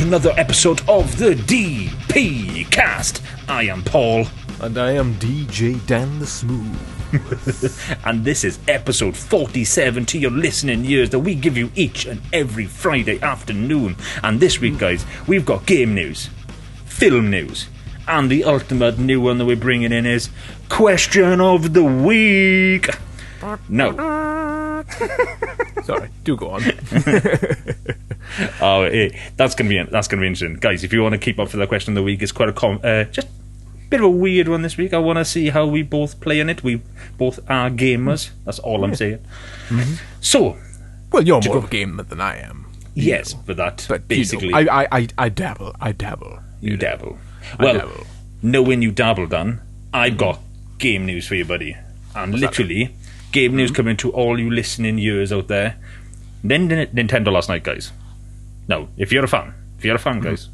to another episode of the DP Cast. I am Paul, And I am DJ Dan the Smooth. and this is episode 47 to your listening ears that we give you each and every Friday afternoon. And this week, guys, we've got game news, film news, and the ultimate new one that we're bringing in is Question of the Week. No. Sorry, do go on. Oh, eh, that's gonna be that's gonna be interesting, guys. If you want to keep up for the question of the week, it's quite a com- uh, just bit of a weird one this week. I want to see how we both play in it. We both are gamers. That's all I'm saying. So, Well, you're more go- of a gamer than I am. yes, for that, But basically, you know, I, I, I, I dabble. I dabble. you dabble. I Well, dabble. knowing you dabble, done, I've got game news for you, buddy. And literally, game news coming to all you listening ears out there. Then Nintendo last night, guys. Now, if you're a fan, if you're a fan, mm-hmm. guys,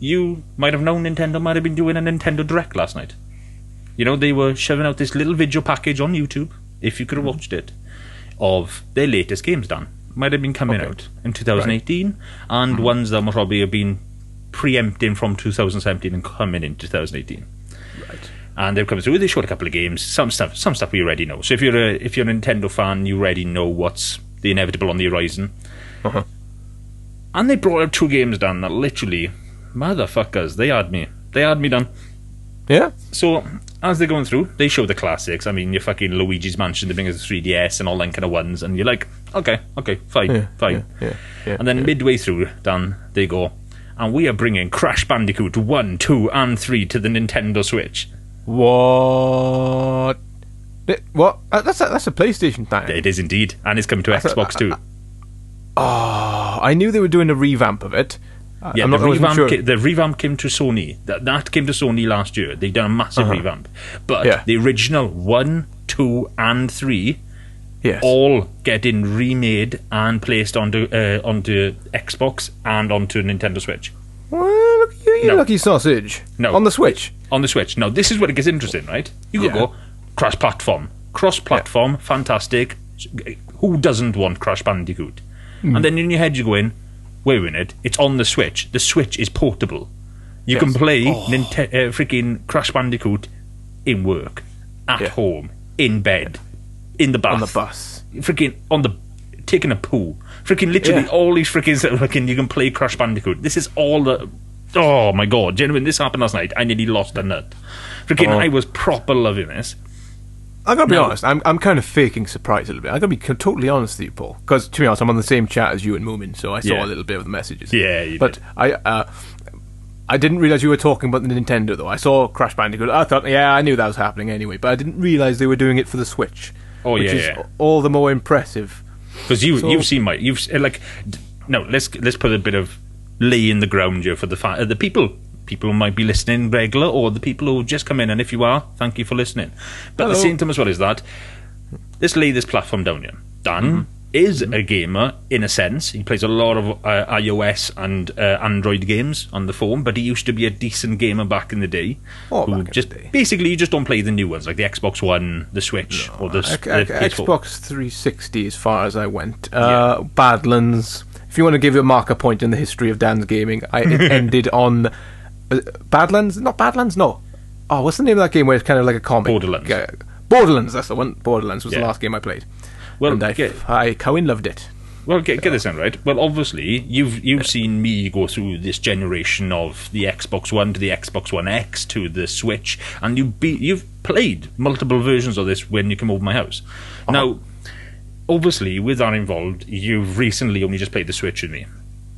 you might have known Nintendo might have been doing a Nintendo Direct last night. You know, they were shoving out this little video package on YouTube, if you could have mm-hmm. watched it, of their latest games done. Might have been coming Okay. out in 2018, and mm-hmm. ones that might probably have been preempting from 2017 and coming in 2018 Right. and they've come through. They showed a couple of games, some stuff, some stuff we already know. So if you're a if you're a Nintendo fan, you already know what's the inevitable on the horizon. Uh-huh. And they brought out two games done that literally, motherfuckers, they had me, they had me done. Yeah? So as they're going through, they show the classics. I mean, your fucking Luigi's Mansion, they bring us the 3DS and all that kind of ones, and you're like, okay, okay, fine, Yeah, fine. yeah, yeah, yeah, and then yeah. midway through, done, they go, and we are bringing Crash Bandicoot 1, 2, and 3 to the Nintendo Switch. What? What? Uh, That's a, that's a PlayStation thing. It is indeed, and it's coming to Xbox uh, too. Uh, uh, oh, I knew they were doing a revamp of it. Uh, Yeah, I'm the revamp, sure. ca- the revamp came to Sony. That, that came to Sony last year. They done a massive revamp, but Uh-huh. Yeah. the original one, two, and three yes. all getting remade and placed onto uh, onto Xbox and onto Nintendo Switch. Well, look you, you No. lucky sausage. No. On the Switch. On the Switch. Now, this is where it gets interesting, right? You could Yeah. go cross platform, cross platform, fantastic. Who doesn't want Crash Bandicoot? Hmm. And then in your head, you go in, wait a minute, it's on the Switch. The Switch is portable. You Yes. can play Oh. Ninte- uh, freaking Crash Bandicoot in work, at Yeah. home, in bed, in the bath, On the bus. freaking on the taking a poo, freaking literally Yeah. all these freaking freaking you can play Crash Bandicoot. This is all the. Oh my god, genuine! This happened last night. I nearly lost a nut. Freaking, Oh. I was proper loving this. I gotta be No. honest, I'm I'm kind of faking surprise a little bit. I gotta be totally honest with you, Paul. Because to be honest, I'm on the same chat as you and Moomin, so I saw Yeah. a little bit of the messages. Yeah, you but did. I uh, I didn't realize you were talking about the Nintendo though. I saw Crash Bandicoot. I thought, yeah, I knew that was happening anyway, but I didn't realize they were doing it for the Switch. Oh, which yeah, is yeah. all the more impressive. because you So- you've seen my you've like no let's let's put a bit of lay in the ground here for the fa- uh, the people people who might be listening regular or the people who just come in and if you are thank you for listening but at the Hello. same time as well as that let's lay this platform down here Dan is a gamer in a sense he plays a lot of uh, iOS and uh, Android games on the phone but he used to be a decent gamer back in the day Oh, who back in the just day. basically you just don't play the new ones like the Xbox One the Switch or the, s- X- the X- PS4 Xbox 360, as far as I went. Uh, Badlands. If you want to give a marker point in the history of Dan's gaming, I, it ended on Badlands. Not Badlands. No. Oh, what's the name of that game where it's kind of like a comic? Borderlands. Uh, Borderlands. That's the one. Borderlands was Yeah. the last game I played. Well, and I, get- I Cohen loved it. Well, get, get this in right. Well, obviously, you've you've seen me go through this generation of the Xbox One to the Xbox One X to the Switch, and you've be, you've played multiple versions of this when you come over my house. Now, obviously, with that involved, you've recently only just played the Switch with me,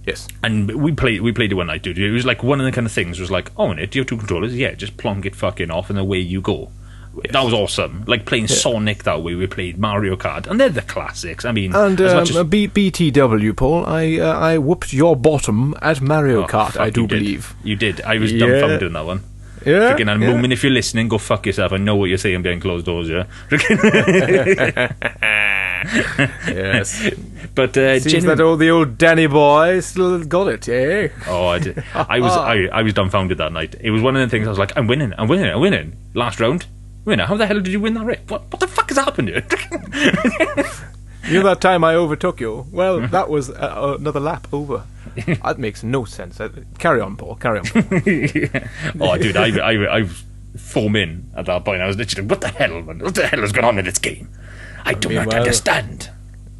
Yes. and we played we played it one night, dude. It was like one of the kind of things was like, oh, in it, do you have two controllers? Yeah, just plonk it fucking off, and away you go. That was awesome. Like playing Sonic that way. We played Mario Kart, and they're the classics. I mean, And as um, much as- B- BTW, Paul, I uh, I whooped your bottom at Mario Oh, Kart. I do you did. believe. You did. I was Yeah. dumbfounded in that one. Yeah. Freaking, and yeah. Moomin, if you're listening, go fuck yourself. I know what you're saying behind closed doors, yeah. Yes. but uh, Seems genuine- that all the old Danny boy still got it, eh? oh, I, did. I was I, I was dumbfounded that night. It was one of the things I was like, I'm winning, I'm winning, I'm winning. Last round, winner. How the hell did you win that race? What what the fuck has happened here? You know that time I overtook you? Well, that was uh, another lap over. that makes no sense. Uh, Carry on, Paul. Carry on. Paul. oh, dude, I, I, I foam in at that point. I was literally, what the hell, man? What the hell is going on in this game? I do not understand.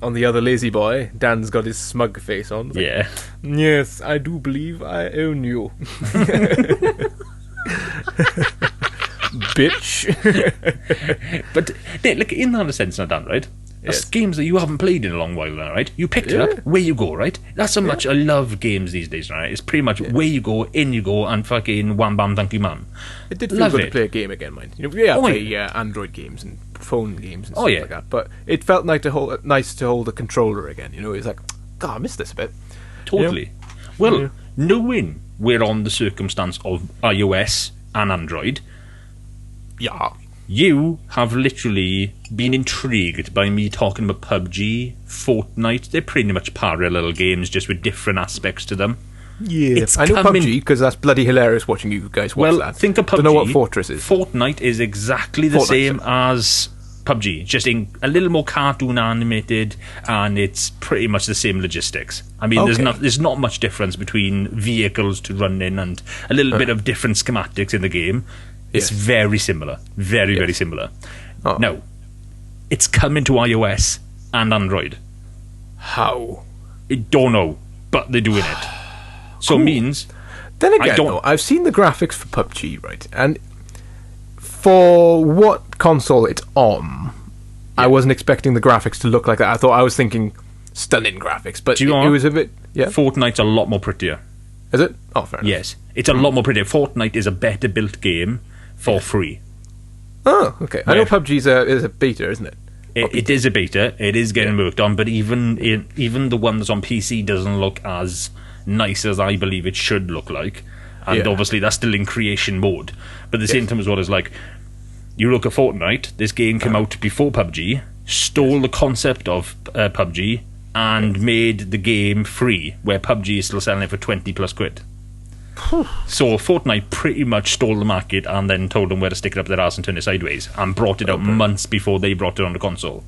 on the other lazy boy, Dan's got his smug face on. Like, Yeah. Yes, I do believe I own you. Bitch. But look, in that sense, not done, right? That's games that you haven't played in a long while now, right? You picked it up, where you go, right? That's how much I love games these days, right? It's pretty much where you go, in you go, and fucking wham bam thank you mum. It did feel Love good it. to play a game again, mind. You know, yeah, Oh, play yeah. uh, Android games and phone games and Oh, yeah. like that. But it felt nice to hold, nice to hold a controller again. You know, it's like, God, I missed this a bit. Totally. Well, Yeah. knowing we're on the circumstance of iOS and Android, Yeah. You have literally been intrigued by me talking about PUBG, Fortnite. They're pretty much parallel games, just with different aspects to them. Yeah. It's I know coming- PUBG because that's bloody hilarious watching you guys watch Well, that. think of PUBG. Don't know what Fortress is. Fortnite is exactly the Fortnite, same as PUBG, just in a little more cartoon animated, and it's pretty much the same logistics. I mean, there's not there's not much difference between vehicles to run in and a little uh. bit of different schematics in the game. It's Yes. very similar, very very similar. Oh. No, it's coming to iOS and Android. How? I don't know, but they're doing it. So it means Then I again, don't- though, I've seen the graphics for PUBG, right? And for what console it's on, I wasn't expecting the graphics to look like that. I thought I was thinking stunning graphics, but you it, it was a bit. Yeah, Fortnite's a lot more prettier. is it? Oh, fair enough. Yes, it's a lot more prettier. Fortnite is a better built game for free. Oh, okay. I know Yeah. PUBG's a is a beta, isn't it? It, it is a beta. It is getting worked on, but even in, even the one that's on PC doesn't look as nice as I believe it should look like. And Yeah. obviously, that's still in creation mode. But at the same time, as well as like, you look at Fortnite. This game came out before PUBG, stole the concept of uh, PUBG, and made the game free, where PUBG is still selling it for twenty plus quid. So Fortnite pretty much stole the market and then told them where to stick it up their ass and turn it sideways, and brought it out months before they brought it on the console.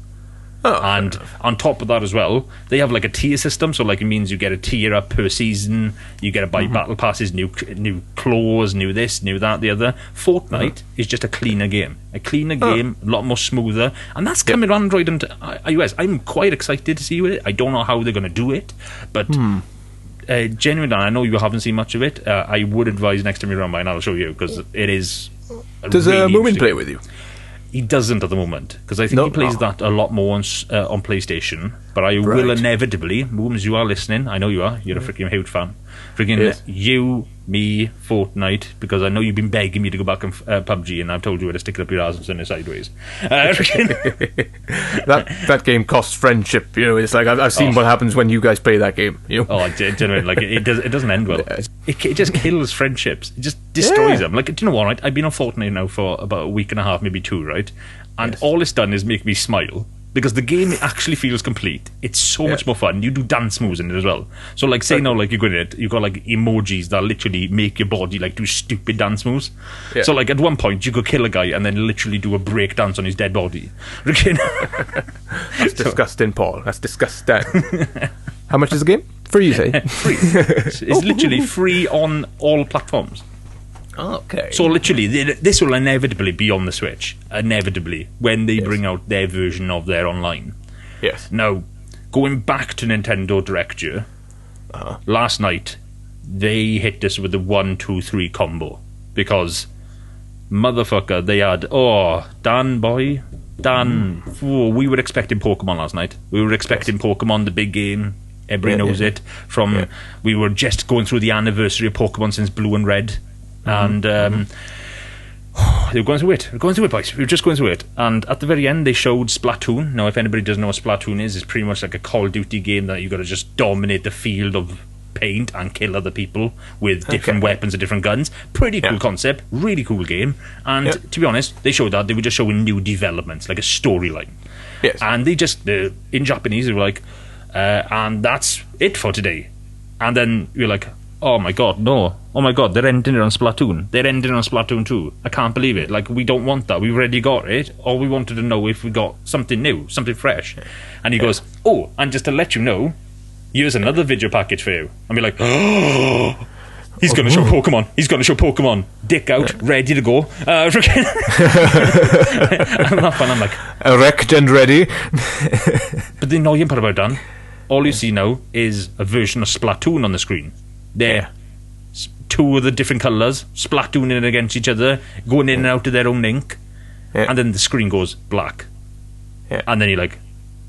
Oh, And on top of that as well, they have like a tier system. So like it means you get a tier up per season. You get to Mm-hmm. buy battle passes, new new claws, new this, new that, the other. Fortnite Uh-huh. is just a cleaner game, a cleaner Oh. game, a lot more smoother, and that's coming to Android and I- iOS. I'm quite excited to see it. I don't know how they're going to do it, but. Hmm. Uh, genuinely, I know you haven't seen much of it. Uh, I would advise next time you run by, and I'll show you because it is. a Does really uh, Moomin play with you? He doesn't at the moment because I think No? he plays Oh. that a lot more on, uh, on PlayStation. But I will Right. inevitably, Mooms, you are listening. I know you are. You're a freaking huge fan. Freaking Yes. you, me, Fortnite, because I know you've been begging me to go back and uh, PUBG, and I've told you where to stick it up your ass and send it sideways. Uh, That that game costs friendship. You know, it's like I've, I've seen Oh. what happens when you guys play that game. You know? oh, gen- genuinely, like it, it does. It doesn't end well. It, it just kills friendships. It just destroys Yeah. them. Like, do you know what? Right? I've been on Fortnite now for about a week and a half, maybe two, right? And Yes. all it's done is make me smile because the game actually feels complete. It's so much more fun. You do dance moves in it as well. So, like, say now, like you go in it, you got like emojis that literally make your body like do stupid dance moves. Yeah. So, like at one point, you could kill a guy and then literally do a break dance on his dead body. That's disgusting, Paul. That's disgusting. How much is the game? Free, you say? free. It's it's oh. literally free on all platforms. Oh, okay. So literally, th- this will inevitably be on the Switch. Inevitably, when they bring out their version of their online. yes. Now, going back to Nintendo Direct Uh-huh. last night they hit us with the one, two, three combo because motherfucker, they had oh Dan boy, Dan. Hmm. Ooh, we were expecting Pokemon last night. We were expecting Pokemon, the big game. Everybody Yeah, knows yeah. it. From Yeah. we were just going through the anniversary of Pokemon since Blue and Red. And. Um, they were going through it. We were going through it, boys. We were just going through it. And at the very end, they showed Splatoon. Now, if anybody doesn't know what Splatoon is, it's pretty much like a Call of Duty game that you've got to just dominate the field of paint and kill other people with different Okay. weapons and different guns. Pretty cool Yeah. concept. Really cool game. And Yeah. to be honest, they showed that. They were just showing new developments, like a storyline. Yes. And they just, uh, in Japanese, they were like, uh, and that's it for today. And then you're like, oh my god, no. Oh my god, they're ending it on Splatoon. They're ending it on Splatoon 2. I can't believe it. Like, we don't want that. We've already got it. All we wanted to know if we got something new, something fresh. And he goes, oh, and just to let you know, here's another video package for you. And be like, oh, he's going to show Pokemon. He's going to show Pokemon. Dick out, ready to go. Uh, that one, I'm like, Erect and ready. but the annoying part about Dan, all you see now is a version of Splatoon on the screen. There. Two of the different colours, Splatooning against each other, going in and out of their own ink. Yeah. And then the screen goes black. Yeah. And then you're like,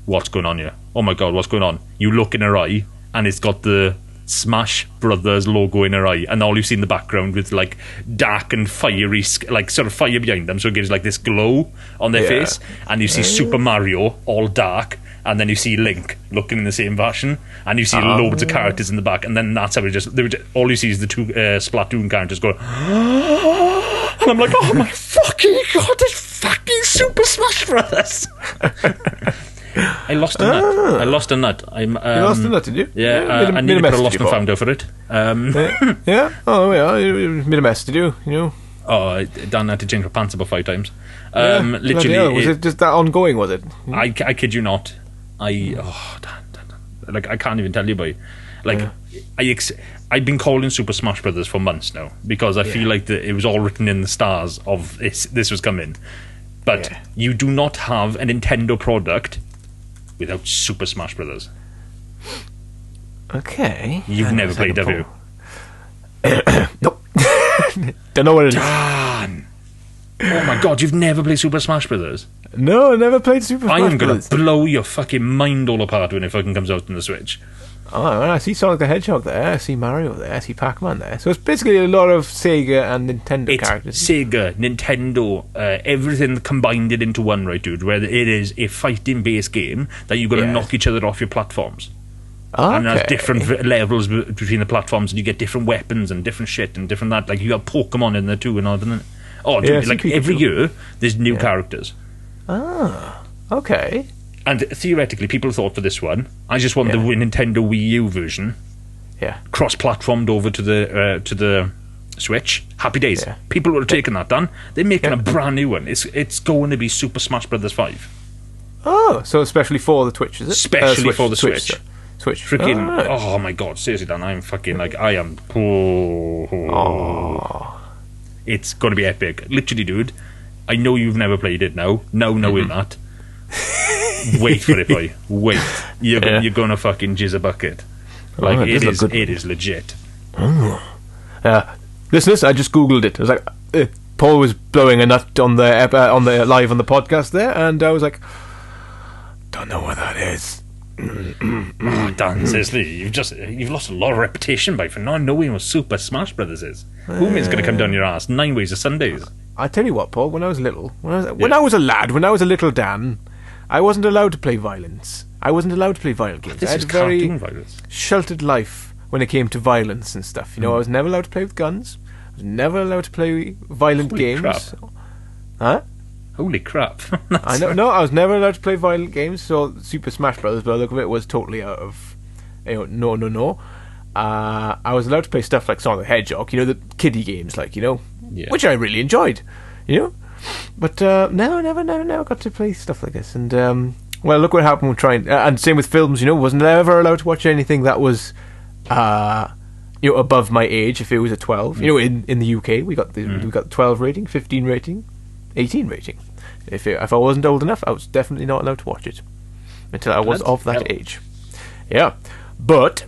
what's going on here? Oh my god, what's going on? You look in her eye, and it's got the Smash Brothers logo in her eye, and all you see in the background with like dark and fiery, like sort of fire behind them, so it gives like this glow on their Yeah. face. And you see Super Mario, all dark, and then you see Link looking in the same fashion, and you see loads of characters in the back, and then that's how it just, they were just all you see is the two uh, Splatoon characters going, and I'm like, oh my fucking god, it's fucking Super Smash Brothers. I lost a nut. I lost a nut. I'm. Um, Ah. You lost a nut, did you? Yeah, Yeah, uh, made a- I made need a to put a lost you and bought. found out for it. Um, yeah. yeah. Oh, yeah. You you made a mess, did you? You know? oh, I- Dan had to change my pants about five times. Um, bloody literally, hell. Was it- it just that ongoing, was it? I, I kid you not. I oh, Dan, Dan. like I can't even tell you, boy. Like I ex- I've been calling Super Smash Brothers for months now because I feel like the, it was all written in the stars of this. This was coming, but Yeah. you do not have a Nintendo product without Super Smash Brothers. Okay. You've never played, have you? Paul. Nope. Don't know what it is. Oh my god, you've never played Super Smash Brothers? No, I never played Super I Smash am gonna Bros. blow your fucking mind all apart when it fucking comes out on the Switch. Oh, I see Sonic the Hedgehog there. I see Mario there. I see Pac-Man there. So it's basically a lot of Sega and Nintendo It's characters. Sega, Nintendo, uh, everything combined it into one, right, dude? Where it is a fighting-based game that you've got to Yeah. knock each other off your platforms, Okay. and there's different v- levels b- between the platforms, and you get different weapons and different shit and different that. Like you got Pokemon in there too, and all that. Oh, dude, Yeah, I see like Pikachu. every year there's new characters. Ah, okay. And theoretically, people thought for this one, I just want the Nintendo Wii U version Yeah. cross-platformed over to the uh, to the Switch. Happy days. Yeah. People would have taken that done. They're making Yeah. a brand new one. It's it's going to be Super Smash Brothers Five. Oh, so especially for the Twitch, is it? Especially for the Switch. sorry. Switch. Freaking! Alright. Oh my god! Seriously, Dan, I'm fucking like I am. Oh, It's going to be epic. Literally, dude. I know you've never played it now. No, knowing that. Wait for it, boy. Wait. You're, Yeah. you're going to fucking jizz a bucket. Like Oh, it it does look is. good. It is legit. Uh, listeners, I just googled it. I was like, uh, Paul was blowing a nut on the ep- uh, on the live on the podcast there, and I was like, don't know what that is. Oh, Dan, seriously, you've just you've lost a lot of reputation by for not knowing what Super Smash Brothers is. Woman's going to come down your ass nine ways of Sundays. I tell you what, Paul. When I was little, when I was, when I was a lad, when I was a little Dan, I wasn't allowed to play violence. I wasn't allowed to play violent games. This I had is a very sheltered life when it came to violence and stuff. You know, I was never allowed to play with guns. I was never allowed to play violent Holy games. crap. Huh? Holy crap! I know. No, I was never allowed to play violent games. So Super Smash Brothers, by the look of it, was totally out of. You know, no, no, no. Uh, I was allowed to play stuff like Sonic the Hedgehog. You know, the kiddie games, like you know, Yeah. which I really enjoyed. You know, but uh, no, never, never, never got to play stuff like this. And um, well, look what happened with trying. Uh, and same with films. You know, wasn't ever allowed to watch anything that was. Uh, you know, above my age, if it was a twelve, you know, in, in the UK we got the we got the twelve rating, fifteen rating, eighteen rating. If it, if I wasn't old enough, I was definitely not allowed to watch it until I was of that hell. age. Yeah, but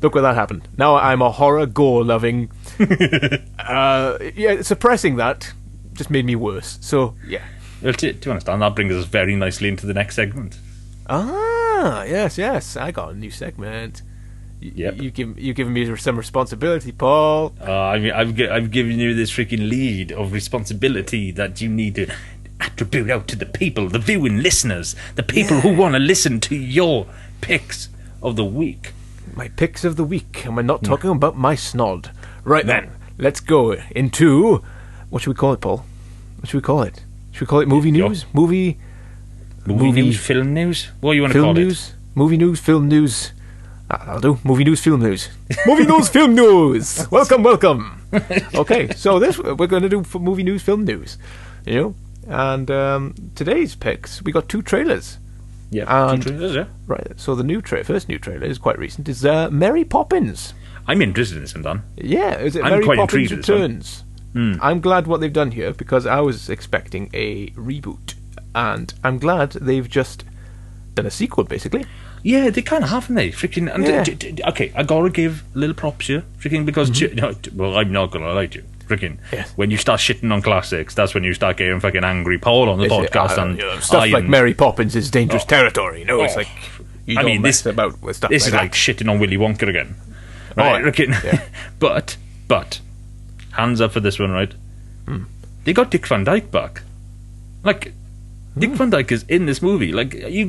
look where that happened. Now I'm a horror gore loving. uh, yeah, suppressing that just made me worse. So yeah. Well, to, to understand, that brings us very nicely into the next segment. Ah, yes, yes. I got a new segment. Y- Yep. You give you giving me some responsibility, Paul. Uh, I mean, I've, gi- I've given you this freaking lead of responsibility that you need to attribute out to the people, the viewing listeners, the people who want to listen to your picks of the week. My picks of the week, and we're not talking about my snod. Right then, let's go into what should we call it, Paul? What should we call it? Should we call it movie news? Movie Movie, Movie- news, film news? What do you want to call it film news? Movie news, film news. Ah, that'll do. Movie news, film news. movie news, film news. Welcome, welcome. Okay, so this we're going to do for movie news, film news. You know, and um, today's picks we got two trailers. Yeah, And- two trailers, yeah. Right. So the new tra- first new trailer is quite recent. Is uh, Mary Poppins? I'm interested in this one, Dan. Yeah, is it I'm Mary quite Poppins intrigued with this one. Returns? I'm glad what they've done here because I was expecting a reboot, and I'm glad they've just done a sequel, basically. Yeah, they kind of haven't they? Freaking. And Yeah. d- d- d- okay, I gotta give little props here, freaking, because ch- no, t- well, I'm not gonna lie to you, freaking. Mm-hmm. Yes. When you start shitting on classics, that's when you start getting fucking angry Paul on the podcast uh, and you know, stuff I like Mary Poppins is dangerous territory. You know, it's Oh. like you I don't mean, mess this- about with stuff This like is that. like shitting on Willy Wonka again, Oh, right? yeah. freaking. Yeah. but but hands up for this one, right? Hmm. They got Dick Van Dyke back. Like Dick Hmm. Van Dyke is in this movie. Like you.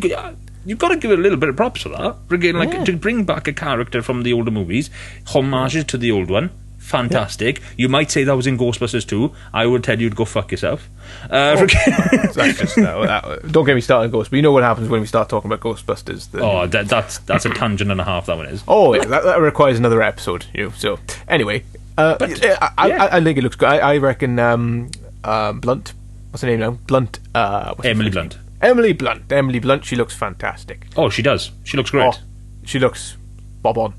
You've got to give it a little bit of props for that. Again, like Yeah. to bring back a character from the older movies, homages to the old one, fantastic. You might say that was in Ghostbusters too. I would tell you to go fuck yourself. Uh, freaking- That's just uh, that- don't get me started on Ghost. But you know what happens when we start talking about Ghostbusters? The- oh, that, that's that's a tangent and a half. That one is. Oh yeah, that, that requires another episode. You know. So anyway, uh, But, I, I- yeah. I, I think it looks good. I, reckon um, uh, Blunt. What's her name now? Blunt. Uh, what's Emily Blunt. Emily Blunt. Emily Blunt. She looks fantastic. Oh, she does. She looks great. Oh, she looks bob on.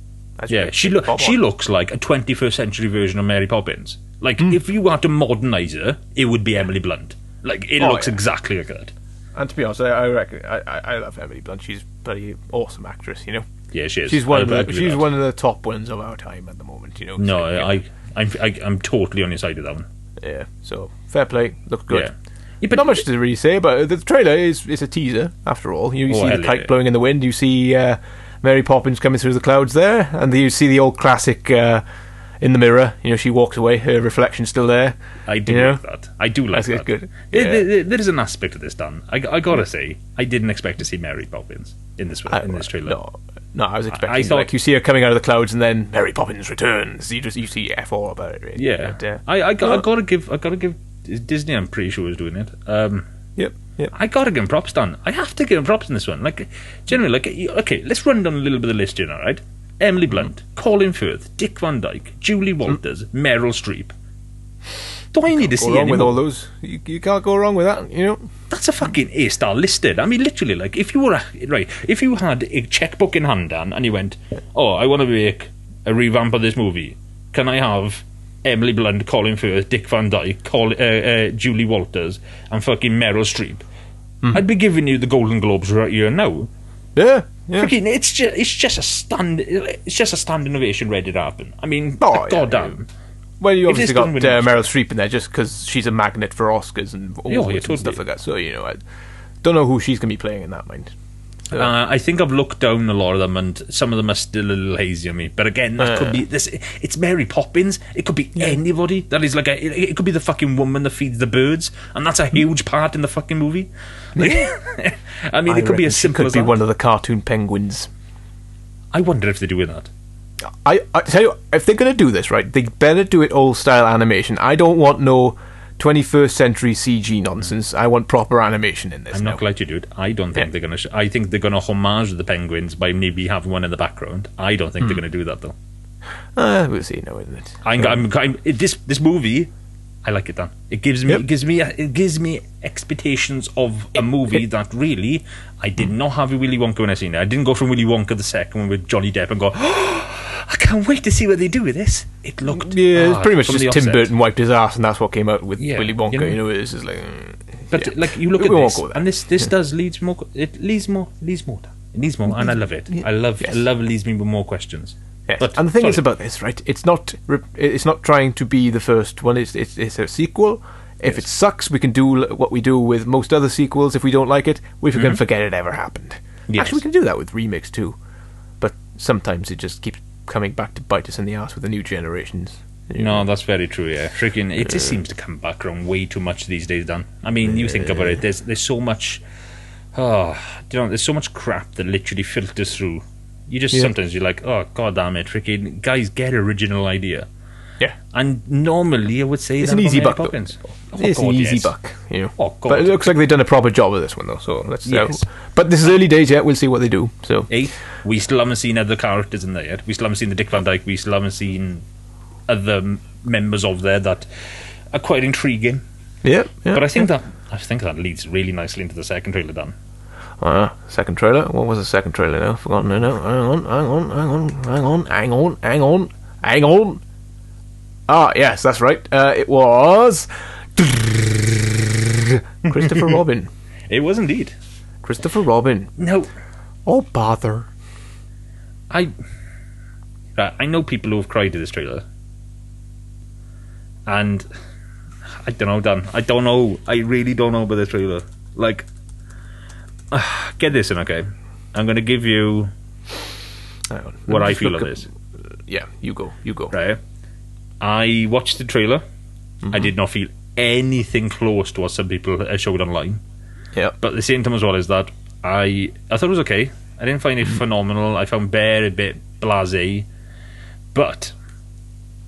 You Yeah, she lo- she looks like a 21st century version of Mary Poppins. Like Hmm. if you had to modernise her, it would be Emily Blunt. Like it Oh, looks yeah. exactly like that. And to be honest, I, I reckon I, I, I love Emily Blunt. She's a bloody awesome actress. You know, Yeah, she is. she's one I of the she's that. one of the top ones of our time at the moment. You know. No, So. I, I'm I, I'm totally on your side of that one. Yeah. So fair play. Looks good. Yeah. Yeah, but- Not much to really say, but the trailer is is a teaser after all. You, you Oh, see the kite yeah. blowing in the wind. You see uh, Mary Poppins coming through the clouds there, and you see the old classic uh, in the mirror. You know, she walks away, her reflection's still there. I do You know? like that. I do like That's that. good. There- Yeah. there- there is an aspect of this, Dan. I, I gotta say, I didn't expect to see Mary Poppins in this I- in this trailer. No, no, I was expecting I thought- like you see her coming out of the clouds, and then Mary Poppins returns. You just you see f all about it. Really. Yeah, But, uh, I, I, got, I no. gotta give I gotta give Disney. I'm pretty sure is doing it. Um, Yep. Yep. I gotta give him props, Dan. I have to give him props in this one. Like, generally, like, okay, let's run down a little bit of the list here, all right? Emily mm-hmm. Blunt, Colin Firth, Dick Van Dyke, Julie mm. Walters, Meryl Streep. Do I need to Go see wrong any with all those. You, you can't go wrong with that. You know. That's a fucking A star listed. I mean, literally, like, if you were a, right, if you had a checkbook in hand, Dan, and you went, "Oh, I want to make a revamp of this movie. Can I have Emily Blunt, Colin Firth, Dick Van Dyke, Col- uh, uh, Julie Walters, and fucking Meryl Streep?" Hmm. I'd be giving you the Golden Globes right here now. Yeah. Yeah. Freaking, it's just it's just a stand it's just a stand innovation ready to happen. I mean, Oh, yeah, goddamn. Well, you obviously got uh, Meryl Streep in there just because she's a magnet for Oscars and awards yeah, and totally. stuff like that. So you know, I don't know who she's going to be playing in that mind. Uh, I think I've looked down a lot of them, and some of them are still a little hazy on me. But again, that Uh. could be this. It's Mary Poppins. It could be anybody. That is like a. It, it could be the fucking woman that feeds the birds, and that's a huge part in the fucking movie. Like, I mean, I it could be as simple could as be that. one of the cartoon penguins. I wonder if they're doing that. I, I tell you, if they're going to do this right, they better do it old style animation. I don't want no 21st century CG nonsense. I want proper animation in this. I'm now. not glad you do it. I don't think Yeah. they're gonna. Sh- I think they're gonna homage the penguins by maybe having one in the background. I don't think they're Hmm. gonna do that though. Uh, we'll see now, isn't it? I'm, I'm, I'm this this movie. I like it, Dan. It gives me Yep. it gives me it gives me expectations of a movie that really I did not have with Willy Wonka when I seen it. I didn't go from Willy Wonka the second one with Johnny Depp and go, oh, I can't wait to see what they do with this. It looked Yeah, it's pretty much just Tim. Burton wiped his ass, and that's what came out with Yeah, Willy Wonka. you know- You know, it's just like. mm, But yeah. like you look at won't this, go with that. and this this does leads more. It leads more leads more. It needs more, and I love it. I love Yes. I love leads me with more questions. Yes. But and the thing is about this, right? It's not it's not trying to be the first one. It's it's, it's a sequel. If it sucks, we can do what we do with most other sequels. If we don't like it, we can forget it ever happened. Mm-hmm. Yes. Actually, we can do that with remakes too. But sometimes it just keeps coming back to bite us in the ass with the new generations. You No, that's very true. Yeah, freaking, it just seems to come back around way too much these days. Dan, I mean, you think about it. There's there's so much. Oh, you know, there's so much crap that literally filters through. You just Yeah. sometimes you're like, oh god damn it, freaking guys, get original idea. Yeah. And normally I would say It's an easy Mary buck. Poppins. Oh, it's God, an easy yes. buck, you know. Oh, God. But it looks like they've done a proper job with this one, though. So let's. Uh, Yes. but this is early days yet. We'll see what they do. So Hey, we still haven't seen other characters in there yet. We still haven't seen the Dick Van Dyke. We still haven't seen other members of there that are quite intriguing. yeah, yeah. But I think that I think that leads really nicely into the second trailer, Dan. Uh, second trailer. What was the second trailer now? Forgotten it now. Hang on, hang on, hang on, hang on, hang on, hang on, hang on. Ah, yes, that's right. Uh, it was Christopher Robin. It was indeed. Christopher Robin. No, Oh bother. I I know people who have cried to this trailer, and I don't know, Dan. I don't know. I really don't know about this trailer. Like, get this in, okay? I'm going to give you what I feel of this. Yeah, you go. You go. Right? I watched the trailer. I did not feel anything close to what some people showed online. Yeah. But at the same time as well is that I I thought it was okay. I didn't find it Mm-hmm. phenomenal. I found Bear a bit blasé. But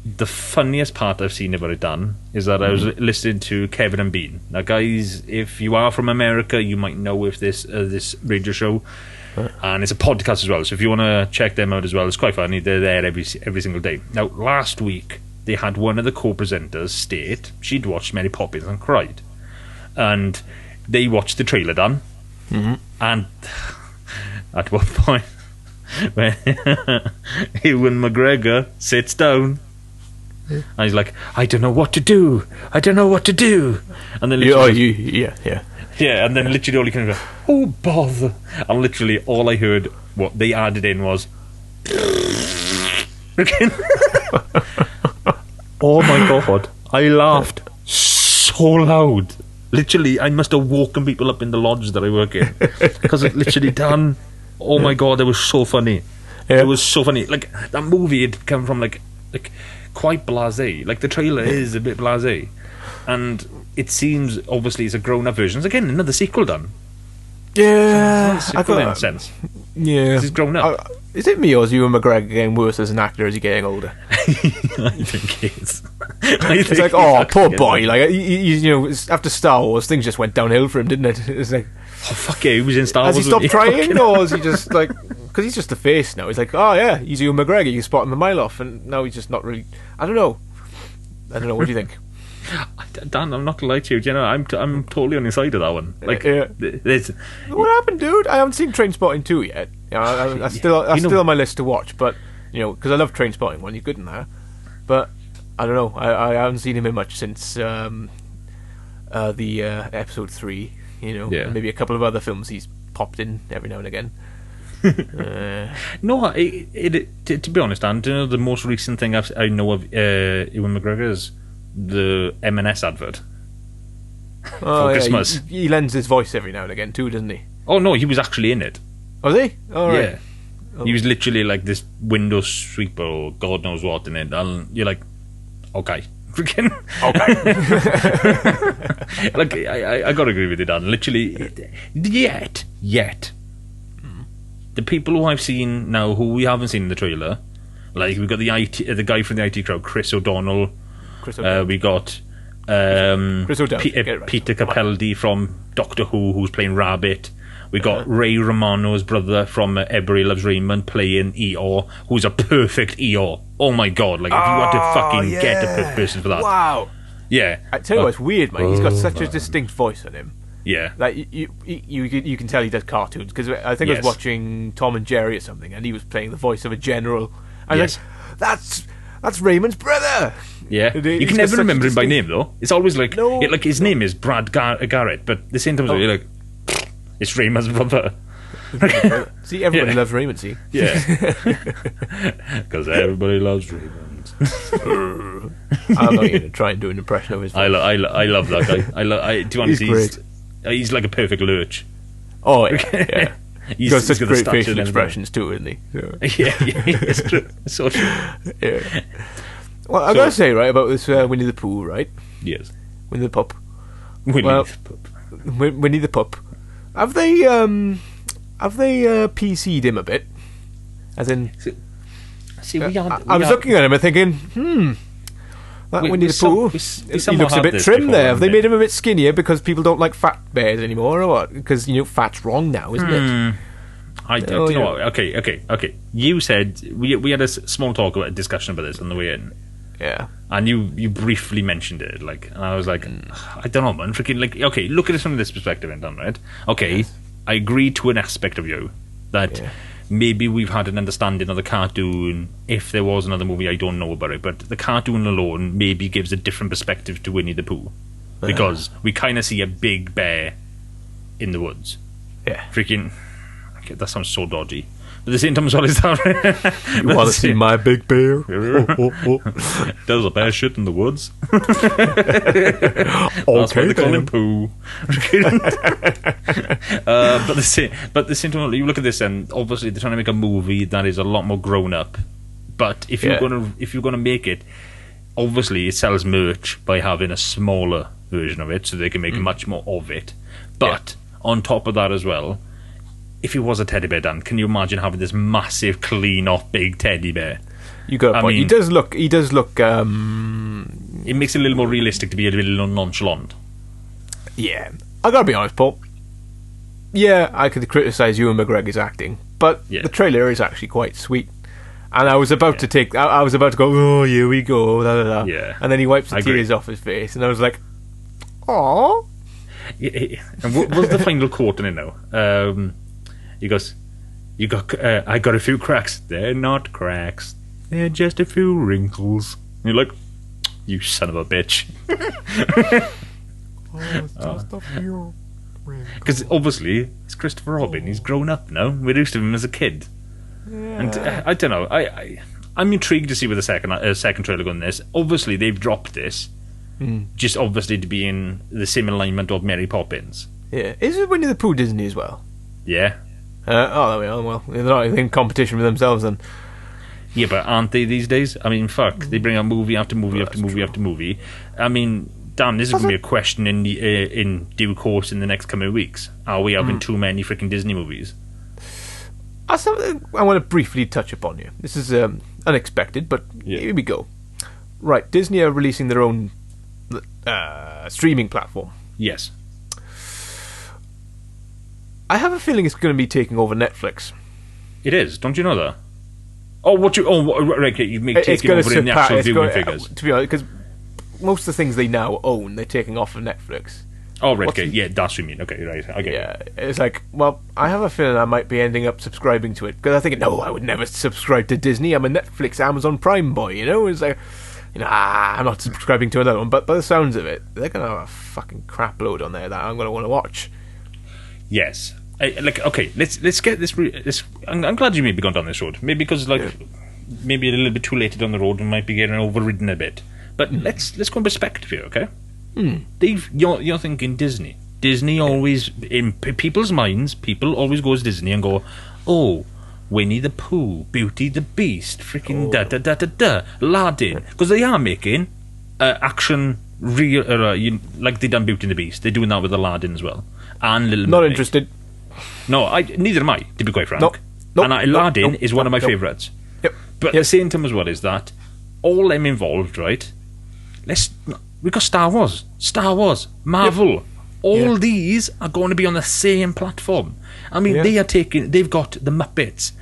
the funniest part I've seen about it done is that I was Mm-hmm. listening to Kevin and Bean. Now, guys, if you are from America, you might know if this uh, this radio show, and it's a podcast as well. So if you want to check them out as well, it's quite funny. They're there every every single day. Now, last week they had one of the co-presenters state she'd watched Mary Poppins and cried, and they watched the trailer done, mm-hmm. and at one point when Ewan McGregor sits down. And he's like, I don't know what to do. I don't know what to do. And then Yeah, oh, you, yeah, yeah. yeah, and then literally all he can go, oh bother. And literally all I heard, what they added in was, oh my god, I laughed so loud. Literally, I must have woken people up in the lodge that I work in because it literally done. Oh my god, it was so funny. Yeah. It was so funny. Like that movie had come from like like quite blasé. Like the trailer is a bit blasé, and it seems obviously it's a grown-up version. It's again another sequel done. Yeah, I in a thought, sense. yeah. He's grown up. Uh, is it me or is Ewan McGregor getting worse as an actor as he's getting older? I think it's. I It's like, oh, poor boy. Like, you, you know, after Star Wars, things just went downhill for him, didn't it? It's like, oh fuck yeah, he was in Star Wars. has he stopped trying, or is he just like, because he's just a face now? He's like, oh yeah, he's Ewan McGregor. You can spot him a mile off, and now he's just not really. I don't know. I don't know. What do you think? Dan, I'm not gonna lie to you. do You know, I'm t- I'm totally on your side of that one. Uh, like, Yeah. th- there's what happened, dude? I haven't seen Trainspotting two yet. You know, I, I, I still, that's You know- still on my list to watch, but you know, because I love Trainspotting one. He's good in that, but I don't know. I, I haven't seen him in much since um, uh, the uh, episode three. You know, Yeah. and maybe a couple of other films he's popped in every now and again. uh, no. It, it, it to, to be honest, Dan, do you know the most recent thing I've, I know of uh, Ewan McGregor is the M&S advert. oh, yeah, Christmas. He, he lends his voice every now and again too, doesn't he? Oh no, he was actually in it. Was he? All right. Yeah. He was literally like this window sweeper or God knows what in it, and you're like, okay, freaking okay. like I, I, I gotta agree with you, Dan. Literally, yet, yet, the people who I've seen now who we haven't seen in the trailer, like we've got the IT, uh, the guy from the IT crowd, Chris O'Donnell. Chris Uh, O'Donnell. we got um, Chris O'Donnell, Pe- uh, right. Peter Capaldi from Doctor Who, who's playing Rabbit. We got Uh-huh. Ray Romano's brother from uh, Everybody Loves Raymond playing Eeyore, who's a perfect Eeyore. Oh my god! Like if you had to fucking get a perfect person for that, Wow. yeah, I tell you Oh, what, it's weird, man. He's got such a distinct voice on him. yeah, Like you, you, you, you, you can tell he does cartoons because I think I Yes. was watching Tom and Jerry or something, and he was playing the voice of a general. And Yes. like, that's that's Raymond's brother. yeah. He's You can got never such a remember him by distinct- name though. It's always like No. yeah, like his name is Brad Gar- Garrett, but at the same time Oh. you're like, it's Raymond's brother. see, everybody Yeah. loves Raymond. See, Yeah, because everybody loves Raymond. I'm not going to try and do an impression of his. I, lo- I, lo- I love that guy. I, lo- I do He's honestly, he's, uh, he's like a perfect lurch. oh yeah, yeah. He's, He's got such the great stature facial and everything. expressions too, isn't he? So, yeah, yeah, it's true. It's so true. yeah. Well, I So- gotta say, right about this uh, Winnie the Pooh, right? Yes. Winnie the Pup. Winnie Well- the. Win- Winnie the Pup. Have they um have they uh, PC'd him a bit? As in, See, we I, had, I we was had- looking at him and thinking, hmm, that We- Winnie we the Pooh, we s- we he looks a bit trim before, there. Have they haven't made him a bit skinnier because people don't like fat bears anymore, or what? Because you know, fat's wrong now, isn't it? Hmm. I, Oh, do you know yeah. what? Okay, okay, okay. You said we we had a small talk about a discussion about this on the way in, Yeah. and you you briefly mentioned it, like, and I was like, mm. I don't know, man. Freaking like, okay, look at it from this perspective, and done right. Okay, I agree to an aspect of you that Yeah. maybe we've had an understanding of the cartoon. If there was another movie, I don't know about it, but the cartoon alone maybe gives a different perspective to Winnie the Pooh because we kind of see a big bear in the woods. Yeah. Freaking, okay, that sounds so dodgy. But at the same time, as well as that, You want to see my big bear? There's a bear shit in the woods. That's why okay, they call him. Pooh. uh, but the same, but the same time, you look at this, and obviously they're trying to make a movie that is a lot more grown up. But if you're Yeah. gonna if you're gonna make it, obviously it sells merch by having a smaller version of it, so they can Mm. make much more of it. But on top of that as well, if it was a teddy bear, Dan, can you imagine having this massive, clean off big teddy bear? You got a I point. he mean- does look. He does look. Um, It makes it a little more realistic to be a little nonchalant. yeah, I gotta be honest, Paul. Yeah, I could criticize Ewan McGregor's acting, but Yeah. the trailer is actually quite sweet. And I was about to take. I, I was about to go. Oh, here we go. Da, da, da. Yeah. And then he wipes the I agree. tears off his face, and I was like, "Oh, Yeah, yeah. And what was the final quote in it now? Um, he goes, "You got, uh, I got a few cracks. They're not cracks. They're just a few wrinkles." And you're like, "You son of a bitch!" Because obviously it's Christopher Robin. He's grown up now. We're used to him as a kid, and uh, I don't know. I, I I'm intrigued to see where the second uh, second trailer going. This obviously they've dropped this, just obviously to be in the same alignment of Mary Poppins. yeah." Is it Winnie the Pooh Disney as well? Yeah, Uh, oh, there we are. Well, they're not in competition with themselves, then. Yeah, but aren't they these days? I mean, fuck, they bring out movie after movie after movie true. after movie. I mean, damn, this is going to be a question in the, uh, in due course in the next coming weeks. Are we having too many freaking Disney movies? That's something I want to briefly touch upon here. This is um, unexpected, but Yeah. here we go. Right, Disney are releasing their own uh, streaming platform. Yes. I have a feeling it's going to be taking over Netflix. It is. Don't you know that? Oh, what you? Oh, what- right. Okay, you make It- taking over in the actual viewing going, figures. to be honest, because most of the things they now own, they're taking off of Netflix. Oh, right. what's Okay, the- yeah, that's what you mean. Okay, right. Okay. Yeah, it's like, well, I have a feeling I might be ending up subscribing to it because I think, no, I would never subscribe to Disney. I'm a Netflix, Amazon Prime boy, you know. It's like, you know, ah, I'm not subscribing to another one. But by the sounds of it, they're gonna have a fucking crap load on there that I'm gonna want to watch. Yes. I, like, okay, let's let's get this. Re- this I'm, I'm glad you maybe gone down this road. Maybe because like maybe a little bit too late down the road and might be getting overridden a bit. But let's let's go in perspective here, okay? Dave, you're you're thinking Disney. Disney always in p- people's minds. People always goes Disney and go, oh. Winnie the Pooh, Beauty the Beast, freaking da da da da da, Aladdin, because they are making uh, action real, uh, you, like they done Beauty and the Beast. They're doing that with Aladdin as well, and Little Not Mermaid. interested. No, I neither am I. To be quite frank, and I, Aladdin Nope. is one of my favourites. Yep. But at Yep. the same time as well is that all them involved, right? Let's we got Star Wars, Star Wars, Marvel. All Yeah. these are going to be on the same platform. I mean, they are taking. They've got the Muppets.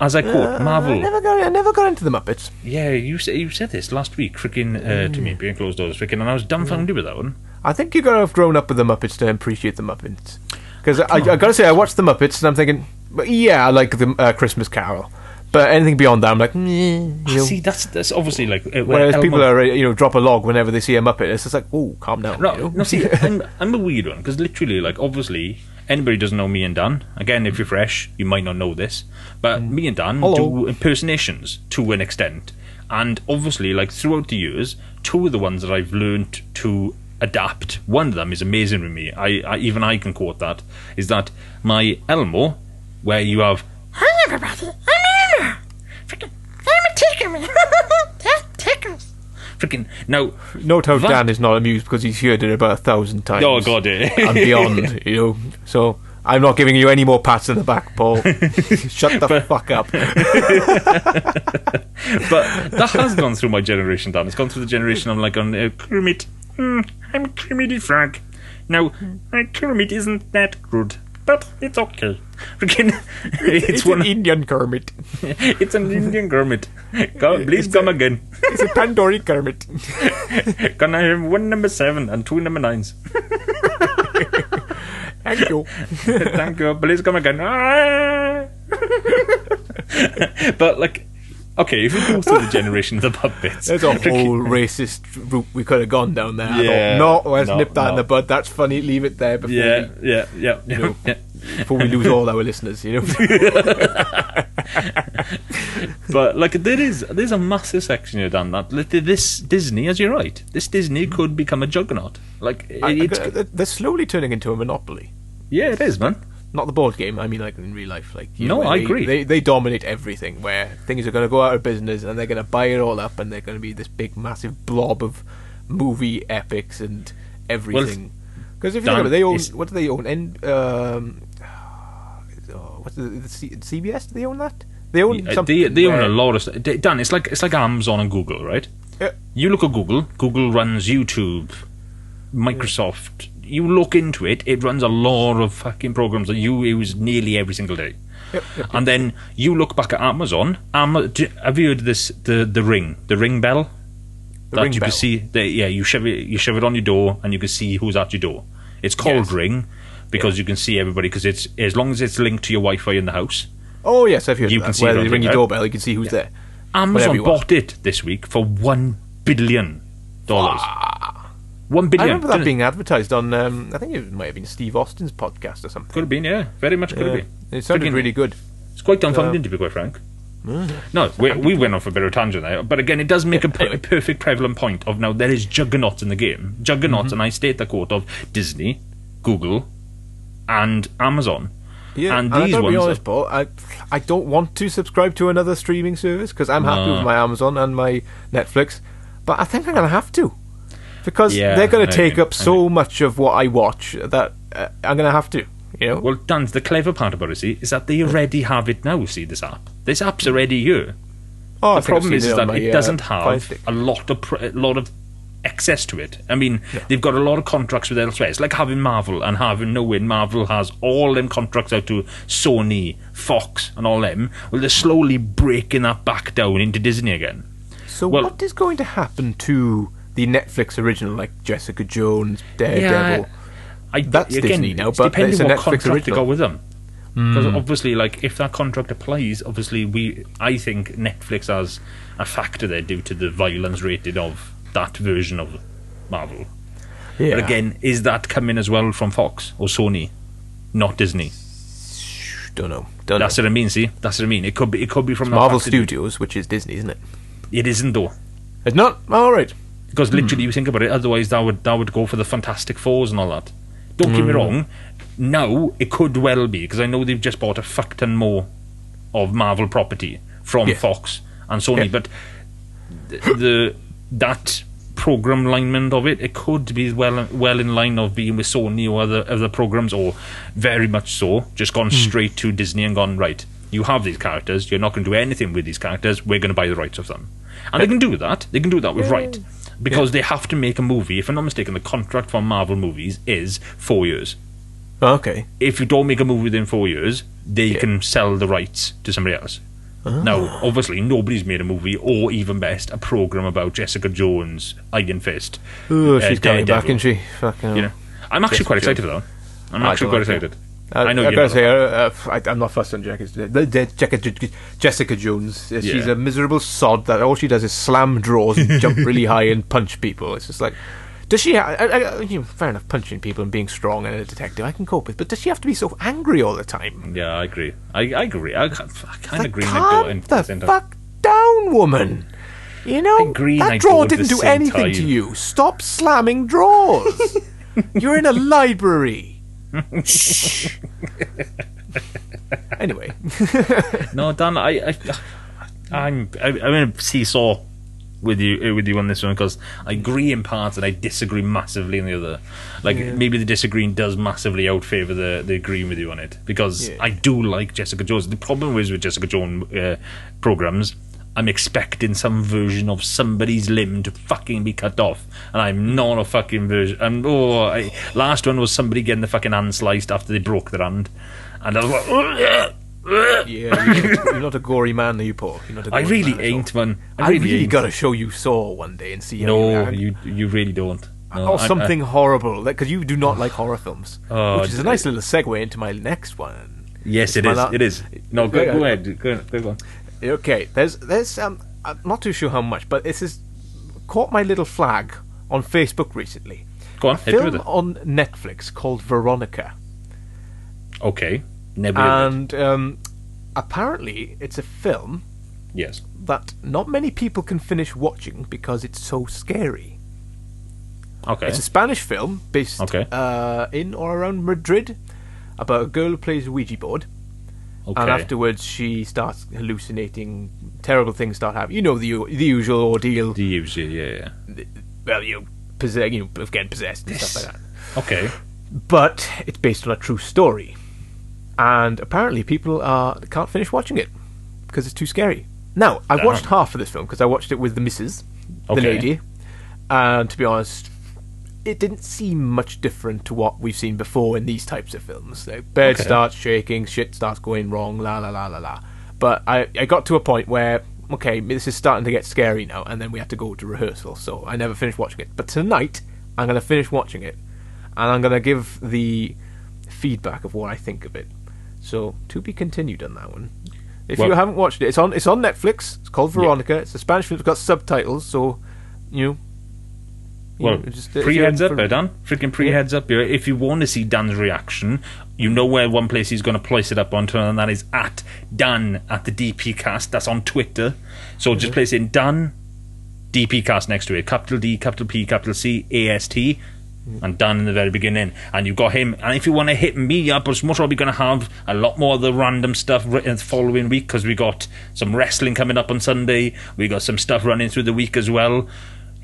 As I quote, uh, I Marvel. never got. I never got into the Muppets. Yeah, you said you said this last week, freaking uh, to me mm. being closed doors, freaking, and I was dumbfounded mm. with that one. I think you got to have grown up with the Muppets to appreciate the Muppets. Because I, I got to say, I watched the Muppets and I'm thinking, yeah, I like the uh, Christmas Carol, but anything beyond that, I'm like, meh, you know. See, that's that's obviously like uh, Whereas Elmo- people are, you know, drop a log whenever they see a Muppet. It's just like, oh, calm down. No, you know? no. See, I'm, I'm a weird one because literally, like, obviously, anybody doesn't know me and Dan. Again, if you're fresh, you might not know this, but me and Dan Hello. do impersonations to an extent, and obviously, like throughout the years, two of the ones that I've learned to adapt. One of them is amazing with me. I, I even I can quote that. Is that my Elmo, where you have Hi everybody, I'm Anna. Freaking, I'm a tickle. That tickles. freaking now. Note how Va- Dan is not amused because he's heard it about a thousand times. Oh god, yeah. and beyond, you know. So I'm not giving you any more pats in the back, Paul. Shut the fuck up. but that has gone through my generation, Dan. It's gone through the generation. I'm like on uh, Kermit. Hmm, I'm Kermit the Frog. Now, uh, Kermit isn't that good, but it's okay. Freaking, it's, It's one. an Indian Kermit. it's an Indian Kermit. Come, please come again. It's a Pandori Kermit. Can I have one number seven and two number nines? Thank you. Thank you, please come again. Ah. but like, okay, if we go through the generation of the puppets, There's a whole racist route we could have gone down there. I Yeah. thought, no, let's No, nip that in the bud. That's funny. Leave it there before, yeah, yeah, yeah, yeah, know. yeah. we, before we lose all our listeners. You know. But like, there is there's a massive section here done that. Like, This Disney, as you're right, this Disney mm-hmm. could become a juggernaut. Like, I- they're slowly turning into a monopoly. yeah, it is, man. Not the board game. I mean, like in real life. Like you No, know, I they, agree. They they dominate everything. Where things are going to go out of business, and they're going to buy it all up, and they're going to be this big, massive blob of movie epics and everything. Because if you it, they own what do they own? And um, oh, what's the, the C- CBS? Do they own that? They own Uh, something. They, they own a lot of stuff. Dan, it's like it's like Amazon and Google, right? Yeah. You look at Google. Google runs YouTube, Microsoft. You look into it. It runs a lot of fucking programs that you use nearly every single day. Yep, yep, And then you look back at Amazon. Am- have you heard this? The the ring, the ring bell. The that ring you bell. can see. The, yeah, you shove it. You shove it on your door, and you can see who's at your door. It's called Yes. Ring because you can see everybody. Because it's as long as it's linked to your Wi-Fi in the house. Oh yes, I've heard You of can see Where they ring your doorbell, you can see who's there. Amazon bought it this week for one billion dollars. One billion. I remember that being advertised on. Um, I think it might have been Steve Austin's podcast or something. could have been, yeah, very much could Yeah. have been. It sounded really good. It's quite dumbfounding to be quite frank. No, we, we went off a bit of a tangent there, but again, it does make a, per- a perfect prevalent point of now there is juggernauts in the game. Juggernauts, Mm-hmm. and I state the quote of Disney, Google, and Amazon. Yeah, And and, these I ones be are- Paul. I I don't want to subscribe to another streaming service because I'm happy No. with my Amazon and my Netflix, but I think I'm gonna have to because Yeah, they're gonna take agree, up so much of what I watch that uh, I'm gonna have to. You know, Well, Dan, the clever part about it, see, is that they already have it now. See this app. This app's already here. oh, the problem is, is that my, it uh, doesn't Fire have a lot of pr- a lot of access to it. I mean, they've got a lot of contracts with elsewhere. It's like having Marvel and having knowing Marvel has all them contracts out to Sony, Fox, and all them. Well, they're slowly breaking that back down into Disney again. So well- what is going to happen to the Netflix original, like Jessica Jones, Daredevil? I, That's again, Disney now, but it's a what Netflix contract they original. got with them. Hmm. Because obviously, like if that contract applies, obviously we, I think Netflix has a factor there due to the violence rated of that version of Marvel. Yeah. But again, is that coming as well from Fox or Sony, not Disney? don't know. Don't That's know. what I mean. See, that's what I mean. It could be. It could be from Marvel. Studios, which is Disney, isn't it? It isn't though, It's not. All right. Because literally, hmm. you think about it. Otherwise, that would that would go for the Fantastic Fours and all that. Don't get me hmm. wrong. Now it could well be because I know they've just bought a fuck ton more of Marvel property from Yeah. Fox and Sony, Yeah. but the, the that program alignment of it, it could be well well in line of being with Sony or other other programs, or very much so, just gone hmm. straight to Disney and gone right. You have these characters. You're not going to do anything with these characters. We're going to buy the rights of them, and they can do that. They can do that with right because they have to make a movie. If I'm not mistaken, the contract for Marvel movies is four years. Okay. If you don't make a movie within four years, they Yeah. can sell the rights to somebody else. Now, obviously, nobody's made a movie, or even best, a program about Jessica Jones, Iron Fist. Oh, uh, she's coming back, isn't she? Fucking. You know, I'm actually Jessica quite excited Jones. for that. I'm I actually quite like her. I, I know I gotta say, uh, uh, I, I'm not fussed on Jessica. the- the- Jessica, Jessica Jones. Uh, She's a miserable sod that all she does is slam drawers and jump really high and punch people. It's just like, does she? Ha- I, you know, fair enough, punching people and being strong and a detective, I can cope with. But does she have to be so angry all the time? Yeah, I agree. I, I agree. I, I kind of agree. calm the same fuck down, woman. You know, that drawer didn't do anything to you. Stop slamming drawers. You're in a library. Anyway, No, Dan, I, I, I'm, I, I'm in a seesaw with you, with you on this one because I agree in parts and I disagree massively in the other. Like maybe the disagreeing does massively outfavour the the agreeing with you on it because Yeah. I do like Jessica Jones. The problem is with Jessica Jones uh, programs. I'm expecting some version of somebody's limb to fucking be cut off, and I'm not a fucking version. And oh, I, last one was somebody getting the fucking hand sliced after they broke their hand, and I was like, yeah, you're, you're not a gory man, are you, Paul? You're not a I gory really man ain't, man. I really, ain't. got to show you Saw one day and see how No, you, you you really don't. No, or I- I- something horrible, because you do not like horror films, Oh, which is a nice little segue into my next one. Yes, it My is. It is. No, go, go ahead. Go, go, go on. Okay, there's there's um I'm not too sure how much, but this has caught my little flag on Facebook recently. Go on. A Hit me with film on Netflix called Veronica, Okay. Never heard of it. and um, apparently it's a film Yes. that not many people can finish watching because it's so scary. Okay. It's a Spanish film based Okay. uh, in or around Madrid about a girl who plays a Ouija board. Okay. and afterwards she starts hallucinating. Terrible things start happening. You know the u- the usual ordeal. the usual, yeah, yeah. well, you possess, you know, getting possessed and stuff like that. Okay. But it's based on a true story, and apparently people are can't finish watching it because it's too scary. Now, I Damn. Uh-huh. watched half of this film because I watched it with the missus, the Okay. lady, and to be honest, it didn't seem much different to what we've seen before in these types of films. Like, bed Okay. starts shaking, shit starts going wrong, la la la la la. But I, I got to a point where okay, this is starting to get scary now, and then we had to go to rehearsal, so I never finished watching it. But tonight, I'm going to finish watching it, and I'm going to give the feedback of what I think of it. So to be continued on that one. If Well- you haven't watched it, it's on it's on Netflix. It's called Veronica. It's a Spanish film. It's got subtitles, so you know. Well, just, pre heads up for- Dan. Freaking pre heads up here. If you want to see Dan's reaction, you know where one place he's going to place it up onto, and that is at Dan at the DP cast. That's on Twitter. So Mm-hmm. just place in Dan DP cast next to it. Capital D, capital P, capital C, A S T. Mm. And Dan in the very beginning, and you've got him. And if you want to hit me up, it's most probably going to have a lot more of the random stuff written the following week because we got some wrestling coming up on Sunday. We got some stuff running through the week as well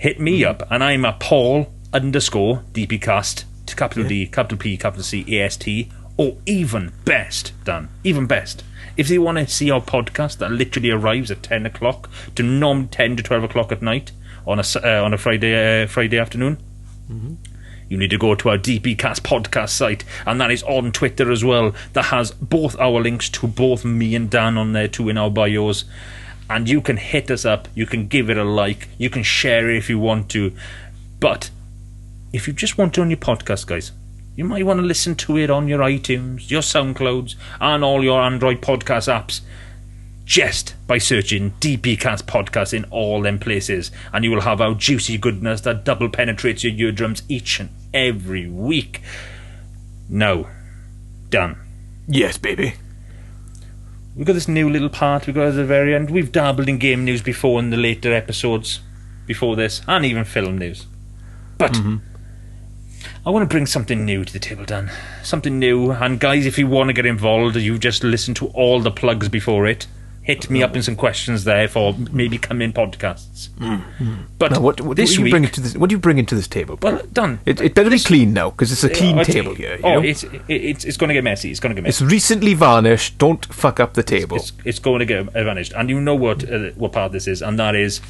hit me up, and I'm at Paul underscore DPcast, to capital D, capital P, capital C, A S T, or even best, Dan, even best. If you want to see our podcast that literally arrives at 10 o'clock to norm 10 to 12 o'clock at night on a, uh, on a Friday, uh, Friday afternoon, you need to go to our DPcast podcast site, and that is on Twitter as well. That has both our links to both me and Dan on there too in our bios. And you can hit us up, you can give it a like, you can share it if you want to. But if you just want it on your podcast, guys, you might want to listen to it on your iTunes, your SoundClouds, and all your Android podcast apps just by searching DPcast podcast in all them places, and you will have our juicy goodness that double penetrates your eardrums each and every week. Now, done. Yes, baby. We've got this new little part we've got at the very end. We've dabbled in game news before in the later episodes before this, and even film news. But mm-hmm. I want to bring something new to the table, Dan. Something new. And guys, if you want to get involved, you just listen to all the plugs before it. Hit me up in some questions there for maybe come in podcasts. But Now, what, what, this what do you week, bring to this? What do you bring into this table? well, Dan, it, it better be clean now because it's a clean I table here. You oh, know? it's it, it's it's going to get messy. It's going to get messy. It's recently varnished. Don't fuck up the table. It's, it's going to get advantaged, and you know what uh, what part this is, and that is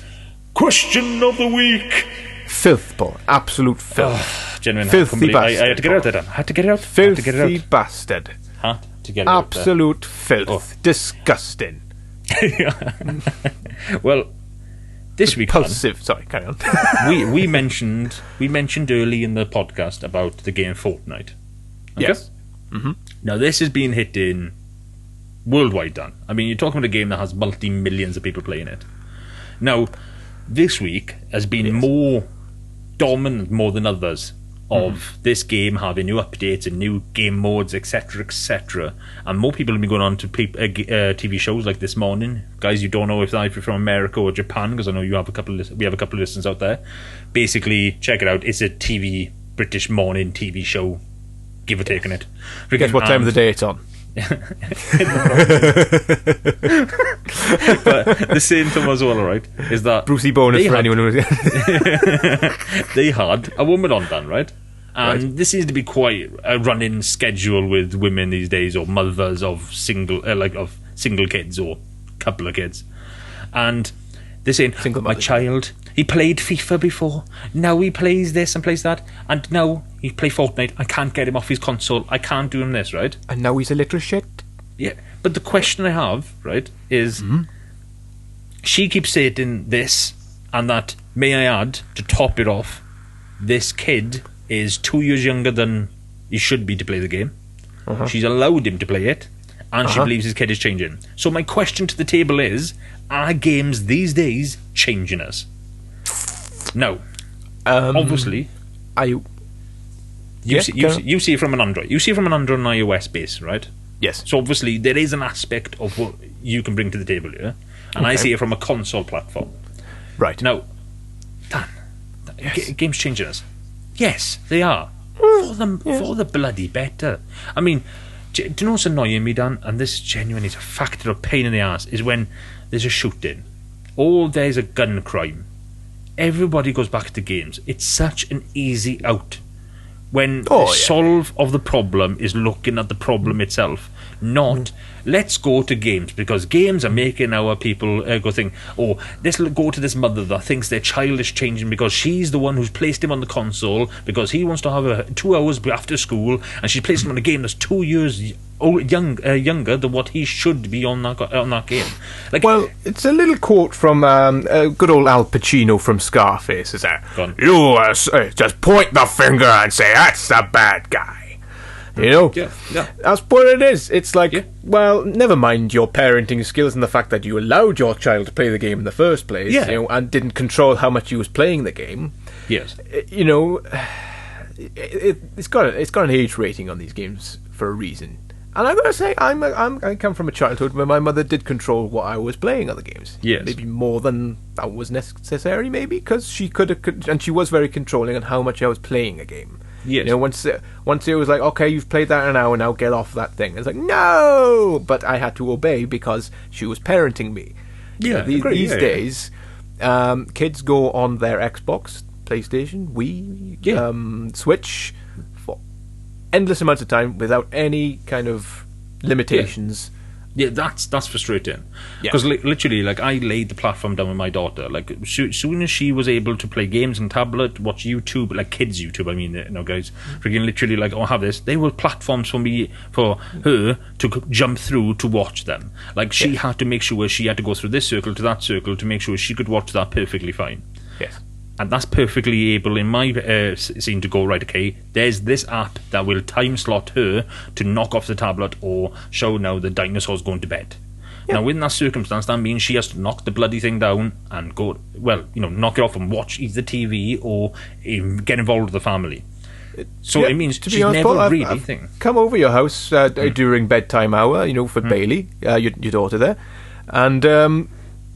question of the week. filth, Paul. Absolute filth. Genuine, Filthy I, couldn't I, I had to get it out there. Dan. I had to get it out. I had to get it Filthy out. bastard. Had to get it out there. Absolute filth. Oh. Disgusting. Well, this week, Pulsive. Sorry, carry on. we we mentioned we mentioned early in the podcast about the game Fortnite. Okay? Yes. Mm-hmm. Now this has been hit in worldwide. Done. I mean, you're talking about a game that has multi millions of people playing it. Now, this week has been more dominant more than others of this game having new updates and new game modes, etc., etc. And more people have been going on to peop uh, uh, TV shows like this morning. Guys, you don't know if you're from America or Japan because I know you have a couple. Of we have a couple of listeners out there. Basically, check it out. It's a TV British morning TV show. Give or take on it. Guess what time of the day it's on? but the same thing as well, right? Is that Brucey bonus for had- anyone who. they had a woman on then, right? And Right. this seems to be quite a running schedule with women these days, or mothers of single, uh, like of single kids or couple of kids, and they're saying, Single "My mother. child, he played FIFA before. Now he plays this and plays that, and now he play Fortnite. I can't get him off his console. I can't do him this, right? and now he's a little shit. Yeah, but the question I have, right, is she keeps saying this and that, may I add, to top it off, this kid is two years younger than he should be to play the game. She's allowed him to play it, and she Uh-huh. believes his kid is changing. So my question to the table is: Are games these days changing us? No, Um, obviously. I You, Yeah, see, you, see, you see it from an Android. You see it from an Android and iOS base, right? yes. So obviously there is an aspect of what you can bring to the table here, and I see it from a console platform. Right. Now, Dan, ga- games changing us. Yes, they are. For the for the bloody better. I mean, do, do you know what's annoying me, Dan? And this genuinely is a factor of pain in the ass. Is when there's a shooting, or there's a gun crime. Everybody goes back to games. It's such an easy out. When Oh, the yeah. solve of the problem is looking at the problem itself, not let's go to games because games are making our people uh, go think, oh, let's go to this mother that thinks their child is changing because she's the one who's placed him on the console because he wants to have a, two hours after school and she's placed him on a game that's two years old, young, uh, younger than what he should be on that on that game. Like, Well, it's a little quote from um, uh, good old Al Pacino from Scarface, is that? You uh, uh, just point the finger and say, that's the bad guy. You know? Yeah, yeah. That's what it is. It's like, Yeah. well, never mind your parenting skills and the fact that you allowed your child to play the game in the first place, Yeah. you know, and didn't control how much he was playing the game. yes, Uh, You know, it, it, it's got a, it's got an age rating on these games for a reason. And I gotta say, I'm, a, I'm I come from a childhood where my mother did control what I was playing on the games. Yes. maybe more than that was necessary, maybe because she could have, and she was very controlling on how much I was playing a game. Yes. you know, once it, once it was like, okay, you've played that an hour now, get off that thing. It's like no, but I had to obey because she was parenting me. Yeah, these, agree, these yeah, yeah. days, um, kids go on their Xbox, PlayStation, Wii, Yeah. um, Switch endless amounts of time without any kind of limitations. Yeah, that's that's frustrating. Yeah. Because li- literally, like I laid the platform down with my daughter. Like so, soon as she was able to play games and tablet, watch YouTube, like kids YouTube. I mean, you know, guys, mm. freaking literally, like, oh, have this. They were platforms for me, for her to c- jump through to watch them. Like she had to make sure she had to go through this circle to that circle to make sure she could watch that perfectly fine. And that's perfectly able in my uh, scene to go right. Okay, there's this app that will time slot her to knock off the tablet or show now the dinosaur's going to bed. Now, in that circumstance, that means she has to knock the bloody thing down and go. Well, you know, knock it off and watch either TV or um, get involved with the family. So Yeah, it means to she's be honest, never Paul, I've- really I've come over your house uh, Hmm. during bedtime hour, you know, for Bailey, uh, your, your daughter there, and um,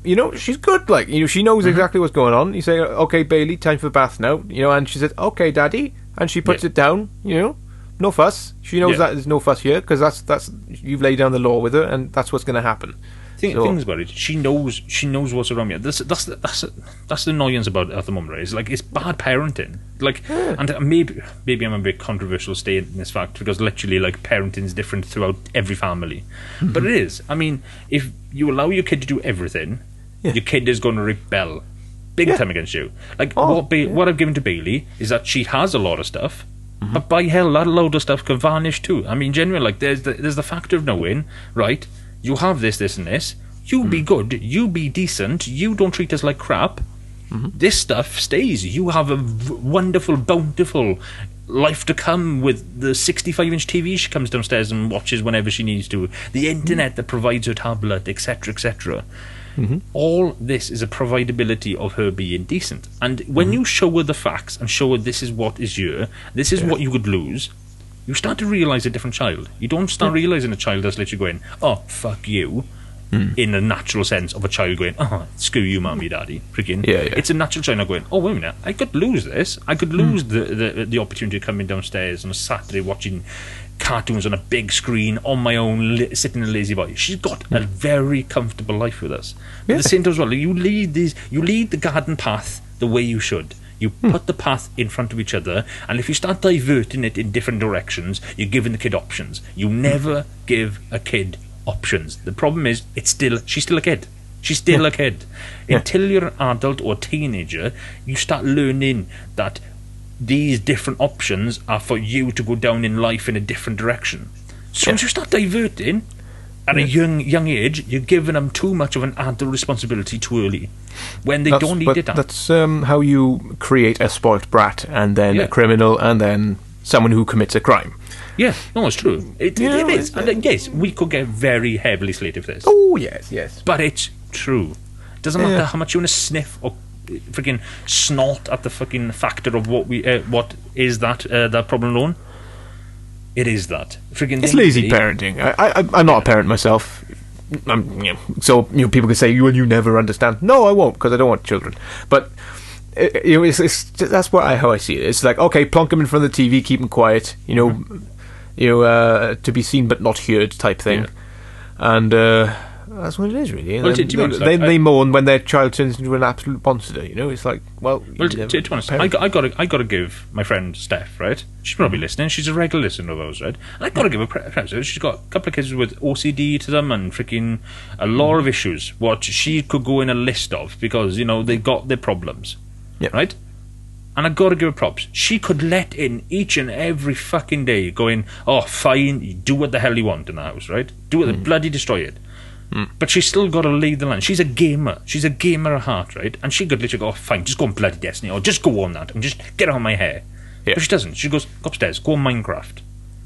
you know she's good. Like you know, she knows Mm-hmm. exactly what's going on. You say, "Okay, Bailey, time for bath now," you know, and she says, "Okay, Daddy," and she puts Yeah. it down. You know, no fuss. She knows Yeah. that there's no fuss here because that's that's you've laid down the law with her, and that's what's going to happen. Thing, So- things about it, she knows she knows what's around me. That's that's the- that's the- that's the annoyance about at the moment. Right? It's like it's bad parenting. Like, and maybe maybe I'm a bit controversial stating this fact because literally, like, parenting is different throughout every family. Mm-hmm. But it is. I mean, if you allow your kid to do everything, Yeah. your kid is going to rebel big Yeah. time against you. Like Oh, what ba- yeah. what I've given to Bailey is that she has a lot of stuff. Mm-hmm. But by hell, that load of stuff can vanish too. I mean, generally, like there's the, there's the factor of knowing, right? You have this, this, and this. You Mm. be good. You be decent. You don't treat us like crap. Mm-hmm. This stuff stays. You have a v- wonderful, bountiful life to come with the 65 inch TV she comes downstairs and watches whenever she needs to. The internet that provides her tablet, etc., etc. All this is a providability of her being decent. And when you show her the facts and show her this is what is your, this is what you could lose, you start to realise a different child. You don't start realising a child that's literally going, oh, fuck you, hmm. in the natural sense of a child going, oh, screw you, mommy, daddy. Freaking. Yeah, yeah. It's a natural child not going, oh, wait a minute, I could lose this. I could hmm. lose the, the, the opportunity of coming downstairs on a Saturday watching cartoons on a big screen on my own, li- sitting in a lazy boy. She's got a hmm. very comfortable life with us. Yeah. at the same time as well, you lead these, you lead the garden path the way you should. You hmm. put the path in front of each other, and if you start diverting it in different directions, you're giving the kid options. You hmm. never give a kid options. The problem is, it's still she's still a kid. She's still a kid. Until you're an adult or teenager, you start learning that these different options are for you to go down in life in a different direction. So once you start diverting, At a young young age, you're giving them too much of an adult responsibility too early, when they That's, don't need it. That's um, how you create a spoilt brat and then Yeah. a criminal and then someone who commits a crime. Yeah, no, it's true. It, Yeah, it is. And uh, yes, we could get very heavily slated for this, Oh yes, yes. but it's true. Doesn't Yeah. matter how much you want to sniff or uh, freaking snort at the fucking factor of what we uh, what is that uh, that problem alone. It is that freaking. It's lazy parenting. I, I, I'm not a parent myself. I'm, you know, so you know, people can say, "Well, you never understand." No, I won't because I don't want children. But uh, you know, it's, it's that's what I how I see it. It's like okay, plonk them in front of the TV, keep them quiet. You know, Mm-hmm. you know, uh, to be seen but not heard type thing, and. Uh, that's what it is, really. Well, And to- then to be they, honest, they, like, I- they moan when their child turns into an absolute monster. You know, it's like, well, Well, you to, to, be honest, I got, I got to, I got to give my friend Steph, right? She's probably mm. listening. She's a regular listener of ours, right? And I got to give her credit. She's got a couple of kids with OCD to them and freaking a lot mm. of issues. What she could go in a list of because you know they got their problems, Yeah. right? And I got to give her props. She could let in each and every fucking day, going, "Oh, fine, you do what the hell you want in the house, right? Do it, mm. bloody destroy it." But she's still got to lead the line. She's a gamer. She's a gamer at heart, right? And she could literally go, oh, fine, just go on bloody Destiny, or just go on that, and just get on my hair. Yeah. But she doesn't. She goes, go upstairs, go on Minecraft.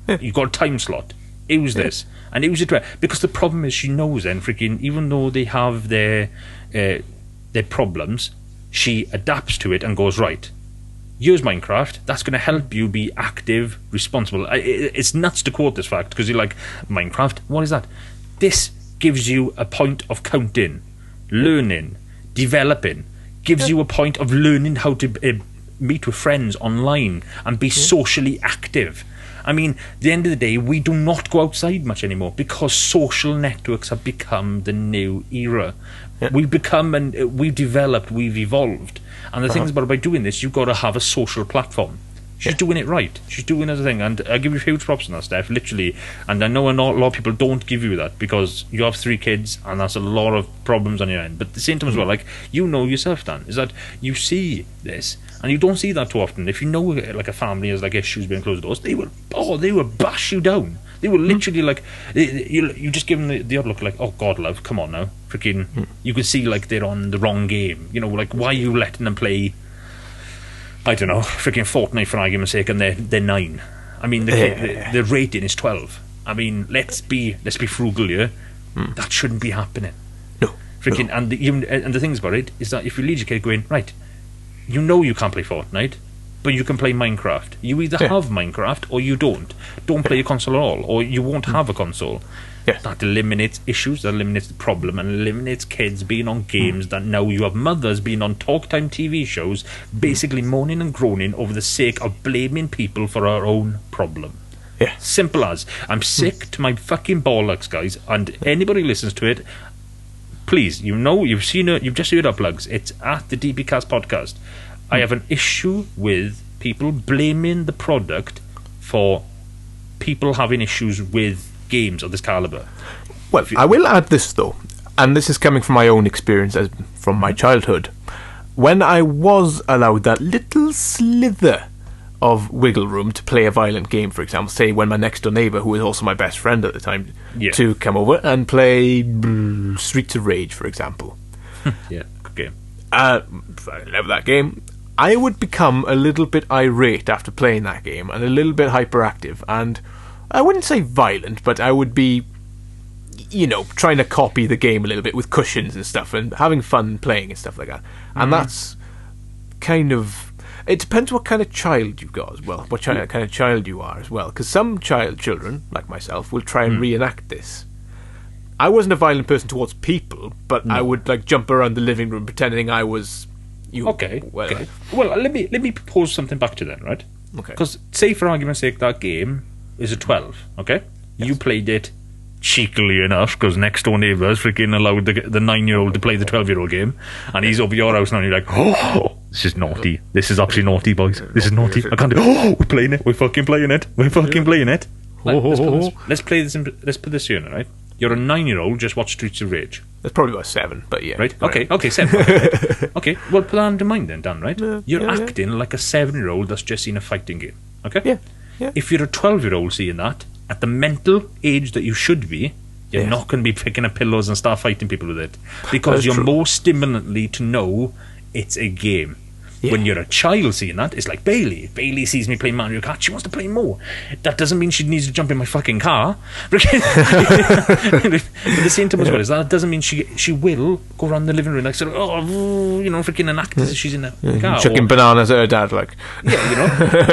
Yeah. You've got a time slot. Use this. And use it right. Because the problem is, she knows then, freaking, even though they have their, uh, their problems, she adapts to it and goes, right, use Minecraft. That's going to help you be active, responsible. I- It's nuts to quote this fact because you're like, Minecraft? What is that? This gives you a point of counting, learning, developing, gives you a point of learning how to uh, meet with friends online and be socially active. I mean, at the end of the day, we do not go outside much anymore because social networks have become the new era. We've become and uh, we've developed, we've evolved. And the thing is about by doing this, you've got to have a social platform. She's doing it right. She's doing her thing, and I give you huge props on that, Steph. Literally, and I know a lot, a lot of people don't give you that because you have three kids, and that's a lot of problems on your end. But at the same time as well, mm-hmm. like you know yourself, Dan, is that you see this, and you don't see that too often. If you know like a family has like issues being closed doors, they will oh they will bash you down. They will mm-hmm. literally like they- they- you. You just give them the, the odd look like oh God love, come on now, freaking. Mm. You can see like they're on the wrong game. You know, like why are you letting them play? I don't know, freaking Fortnite for argument's sake, and they're they're nine. I mean, the, Yeah. the, the rating is twelve. I mean, let's be let's be frugal here. Hmm. That shouldn't be happening. no, Freaking, and the, even and the things about it is that if you lead your kid going right, you know you can't play Fortnite, but you can play Minecraft. You either Yeah. have Minecraft or you don't. Don't play a console at all, or you won't hmm. have a console. Yeah. That eliminates issues, that eliminates the problem, and eliminates kids being on games that now you have mothers being on talk time TV shows, basically moaning and groaning over the sake of blaming people for our own problem. yeah, Simple as. I'm sick to my fucking bollocks, guys, and anybody listens to it, please, you know, you've seen it, you've just heard our plugs. It's at the DPcast podcast. I have an issue with people blaming the product for people having issues with games of this caliber. Well, I will add this though, and this is coming from my own experience as from my childhood. When I was allowed that little slither of wiggle room to play a violent game, for example, say when my next door neighbour, who was also my best friend at the time, Yeah. to come over and play mm, Streets of Rage, for example. Yeah, good game. Uh, I love that game. I would become a little bit irate after playing that game and a little bit hyperactive, and I wouldn't say violent, but I would be, you know, trying to copy the game a little bit with cushions and stuff and having fun playing and stuff like that. And mm-hmm. that's kind of. It depends what kind of child you've got as well, what chi- kind of child you are as well. Because some child children, like myself, will try and mm. reenact this. I wasn't a violent person towards people, but I would like jump around the living room pretending I was you. Okay. well, okay. Well, let me let me propose something back to then, right? Okay. Because say for argument's sake, that game is a twelve. Okay. You played it cheekily enough because next door neighbours freaking allowed the the nine year old to play the twelve year old game, and he's over your house now. and You're like, oh, this is naughty. This is actually naughty, boys. This is naughty. I can't do. Oh, we're playing it. We're fucking playing it. We're fucking playing it. Right, let's, put this, oh. let's play this. In, let's put this here, right? You're a nine year old. Just watch Streets of Rage. That's probably about seven, but yeah. Right. Okay. ahead. Okay. Seven. Okay. okay. Well, put that into mind then, Dan. Right. Yeah, You're yeah, yeah. acting like a seven-year-old that's just seen a fighting game. Okay. Yeah. Yeah. If you're a twelve-year-old seeing that at the mental age that you should be, You're Yes. not going to be picking up pillows and start fighting people with it because you're true. more stimulantly to know it's a game. Yeah. When you're a child seeing that, it's like Bailey. Bailey sees me playing Mario Kart. She wants to play more. That doesn't mean she needs to jump in my fucking car. but at the same time as well, is that doesn't mean she she will go around the living room like sort of, oh, you know, freaking an act as if she's in a car. Chucking or- bananas at her dad, like. yeah, you know.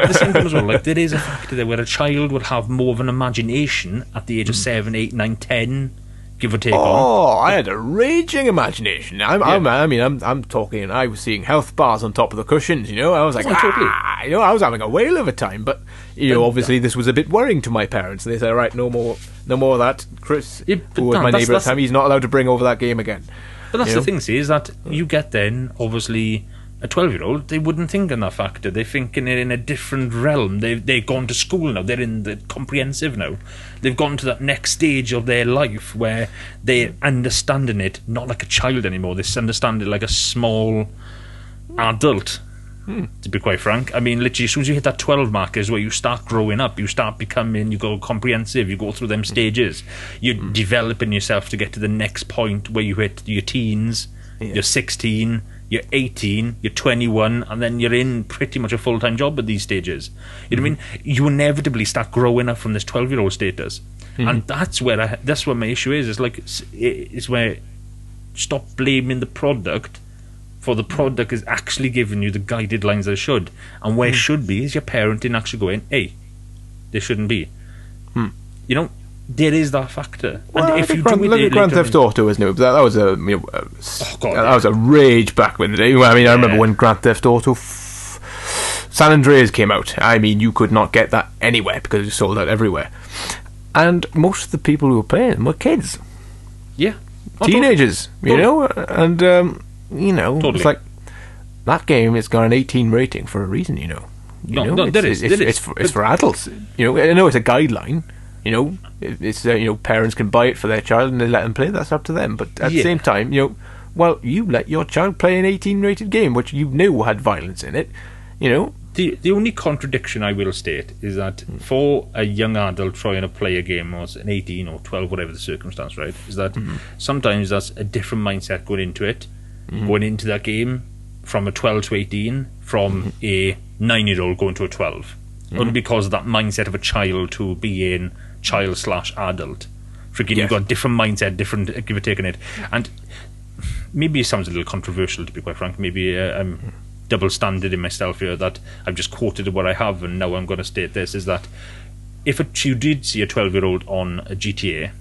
The same time as well, like there is a factor there where a child will have more of an imagination at the age of mm. seven, eight, nine, ten, give or take. on. Oh, I had a raging imagination. I'm, I'm, I mean, I'm, I'm talking. I was seeing health bars on top of the cushions. You know, I was like, Oh, totally. ah, you know, I was having a whale of a time. But you know, obviously, this was a bit worrying to my parents. They said, right, no more, no more of that. Chris, Yeah, who was no, my neighbour at the time, he's not allowed to bring over that game again. But that's You the know? thing, see, is that you get then, obviously, a 12 year old, they wouldn't think in that factor. They're thinking it in a different realm. They've, they've gone to school now. They're in the comprehensive now. They've gone to that next stage of their life where they're mm. understanding it not like a child anymore. They understand it like a small adult. Hmm. To be quite frank, I mean, literally, as soon as you hit that 12 mark is where you start growing up. You start becoming, you go comprehensive, you go through them hmm. stages. You're hmm. developing yourself to get to the next point where you hit your teens, you're 16, you're 18, you're 21, and then you're in pretty much a full time job at these stages. You know what I mean? You inevitably start growing up from this 12 year old status. Mm-hmm. And that's where I, that's where my issue is. It's like, it's, it's where stop blaming the product for the product is actually giving you the guided lines that it should. And where it mm. should be is your parenting actually going, hey, this shouldn't be. Hmm. You know, there is that factor. Well, and look if at you Grand, do it look at Grand Theft Auto, isn't it? That, that was a, you know, a Oh, God, that yeah. was a rage back in the day. I mean, I remember when Grand Theft Auto f- San Andreas came out. I mean, you could not get that anywhere because it sold out everywhere. And most of the people who were playing them were kids, Yeah. Oh, totally. teenagers, you know, and um, you know, Totally. it's like that game. It's got an 18 rating for a reason, you know. You No, know, no, it's, there is, It's, there is. it's, for, it's for adults. You know, I know it's a guideline. You know, it's uh, you know parents can buy it for their child and they let them play. That's up to them. But at the same time, you know, well, you let your child play an 18 rated game which you knew had violence in it. You know, The the only contradiction I will state is that for a young adult trying to play a game, or an eighteen or twelve, whatever the circumstance, right, is that mm-hmm. sometimes that's a different mindset going into it, mm-hmm. going into that game from a twelve to eighteen, from mm-hmm. a nine year old going to a 12 only because of that mindset of a child to being child slash adult. Freaking, Yes. you've got different mindset, different uh, give or take in it, and maybe it sounds a little controversial to be quite frank. Maybe uh, I'm double standard in myself here that I've just quoted what I have, and now I'm going to state this: is that if a, you did see a 12 year old on a GTA,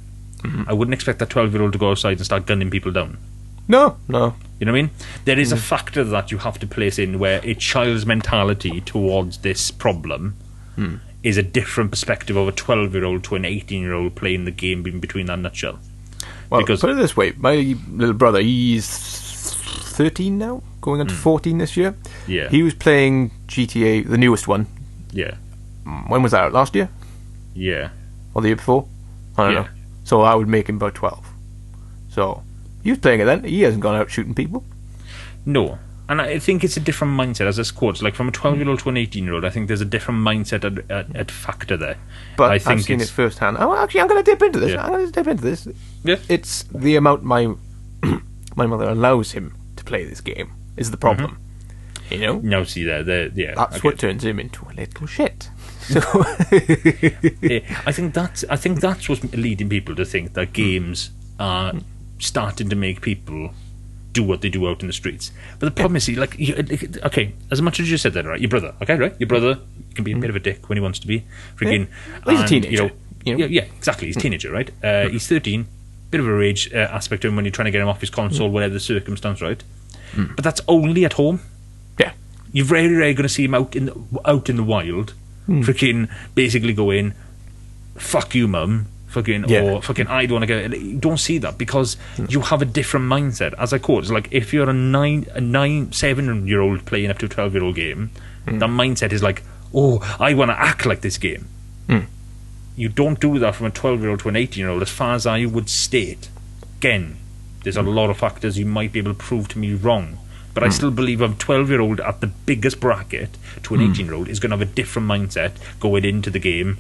I wouldn't expect that 12 year old to go outside and start gunning people down. no, no, You know what I mean? There is a factor that you have to place in where a child's mentality towards this problem is a different perspective of a 12 year old to an 18 year old playing the game in between that nutshell. Well, Because- put it this way, my little brother, he's 13 now, going on to hmm. 14 this year. Yeah. He was playing GTA, the newest one. Yeah. Mm, when was that? out? Last year Yeah. or the year before? I don't Yeah. know. So I would make him about 12. So he was playing it then. He hasn't gone out shooting people. No. And I think it's a different mindset, as a quotes, like from a 12 year old to an 18 year old. I think there's a different mindset at, at, at factor there. But I I've think seen it firsthand. Oh, actually, I'm going to dip into this. Yeah. I'm going to dip into this. Yeah. It's the amount my my mother allows him to play this game is the problem. Mm-hmm. You know, Now, see there, there, yeah. that's okay. what turns him into a little shit. So Yeah, I think that's I think that's what's leading people to think that games are mm. starting to make people do what they do out in the streets. But the problem is, like, you, okay, as much as you said that, right? Your brother, okay, right? Your brother can be a bit of a dick when he wants to be, freaking. Well, he's a teenager, You know, you know? Yeah, yeah, exactly. He's a teenager, right? Uh, he's thirteen. Bit of a rage uh, aspect to him when you're trying to get him off his console, whatever the circumstance, right? But that's only at home yeah, you're very rarely going to see him out in the, out in the wild, freaking basically going, "Fuck you, mum." Fucking Yeah. or fucking I don't want to go. You don't see that because you have a different mindset. As I quote, it's like if you're a nine, a nine, seven year old playing up to a twelve year old game, hmm. that mindset is like, oh, I want to act like this game. Hmm. You don't do that from a twelve year old to an eighteen year old. As far as I would state, again, there's a hmm. lot of factors you might be able to prove to me wrong. But I still believe a 12 year old at the biggest bracket to an 18 year old is going to have a different mindset going into the game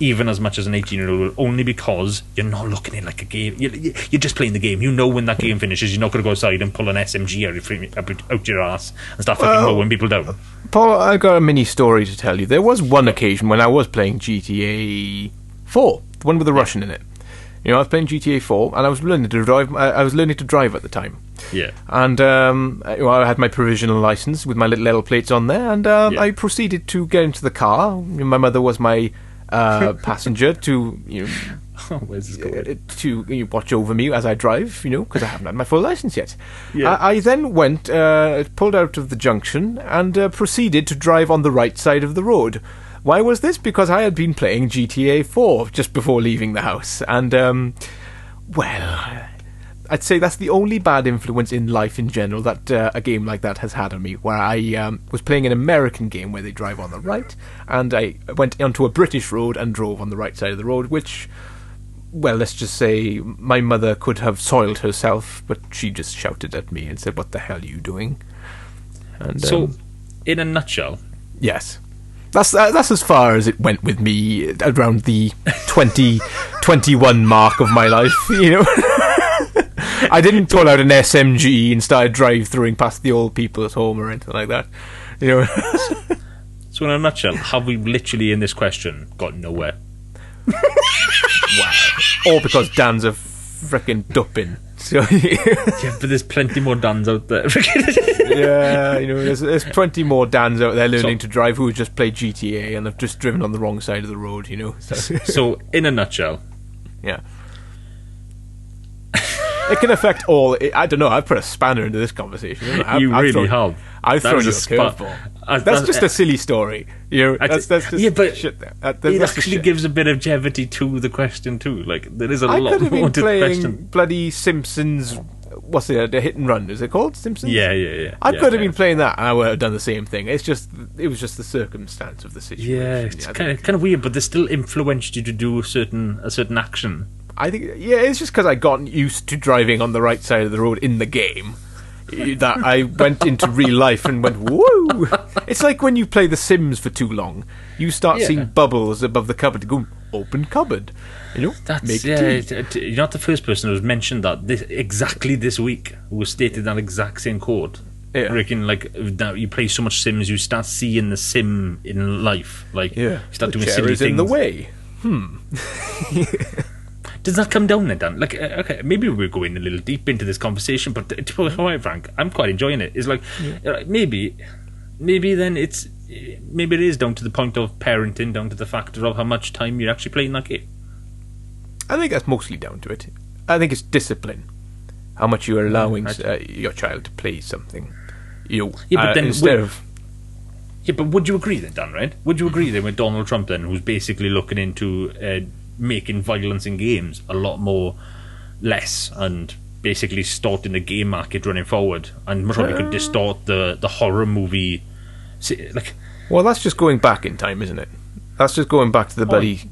even as much as an 18 year old will, only because you're not looking at it like a game. You're, you're just playing the game. You know when that game finishes, you're not going to go outside and pull an SMG out, out your ass and start fucking Well- mowing people down. Paul, I got a mini story to tell you. There was one occasion when I was playing GTA 4, the one with the Russian in it. You know, I was playing GTA 4, and I was learning to drive. I I was learning to drive at the time, Yeah. and um, I had my provisional license with my little L plates on there, and um, Yeah. I proceeded to get into the car. My mother was my uh, passenger to you know, Where's this going? uh, to you know, watch over me as I drive, you know, because I haven't had my full license yet. Yeah. I, I then went, uh, pulled out of the junction, and uh, proceeded to drive on the right side of the road. Why was this? Because I had been playing GTA 4 just before leaving the house, and um, well. I'd say that's the only bad influence in life in general that uh, a game like that has had on me. Where I um, was playing an American game where they drive on the right, and I went onto a British road and drove on the right side of the road, which well, let's just say my mother could have soiled herself, but she just shouted at me and said, "What the hell are you doing?" And So, um, in a nutshell, yes, that's uh, that's as far as it went with me around the 20, 21 mark of my life. You know, I didn't pull out an SMG and start drive throwing past the old people at home or anything like that. You know, so in a nutshell, have we literally in this question got nowhere? Wow. All because Dan's a freaking duppin. So. Yeah, but there's plenty more Dans out there. yeah, you know, there's, there's 20 more Dans out there learning So- to drive who just played GTA and have just driven on the wrong side of the road, you know. So, so, in a nutshell, yeah. It can affect all. I don't know. I've put a spanner into this conversation. I've, you I've really thrown, have. I've thrown you a spa- curveball. Uh, That's just a silly story. You know, that's, that's just yeah, but shit. There. That, that's it actually gives a bit of levity to the question too. Like there is a I lot could have more been to the playing question. bloody Simpsons. What's it? The hit and run. Is it called Simpsons? Yeah, yeah, yeah. I yeah, could have yeah. been playing that, and I would have done the same thing. It's just, it was just the circumstance of the situation. Yeah, it's kind of kind of weird, but they still influenced you to do a certain a certain action. I think yeah, it's just because I got used to driving on the right side of the road in the game eh, that I went into real life and went woo. It's like when you play The Sims for too long, you start Yeah. seeing bubbles above the cupboard. To go open cupboard, you know. That's make yeah. tea. it- uh, You're not the first person who's mentioned that this, exactly this week was stated that exact same quote. Yeah. Reckon like now you play so much Sims, you start seeing the Sim in life. Like Yeah, you start the doing silly things. in the way. Hmm. Does that come down then, Dan? Like, uh, okay, maybe we're going a little deep into this conversation, but to be quite frank, I'm quite enjoying it. It's like, uh, maybe, maybe then it's, maybe it is down to the point of parenting, down to the factor of how much time you're actually playing that game. I think that's mostly down to it. I think it's discipline. How much you are allowing I- uh, your child to play something. You Yeah, but uh, then instead wi- of Yeah, but would you agree then, Dan? Right? Would you agree then with Donald Trump then, who's basically looking into uh, making violence in games a lot more less and basically starting the game market running forward, and probably could uh. distort the the horror movie, see, like. Well, that's just going back in time, isn't it? That's just going back to the oh, bloody,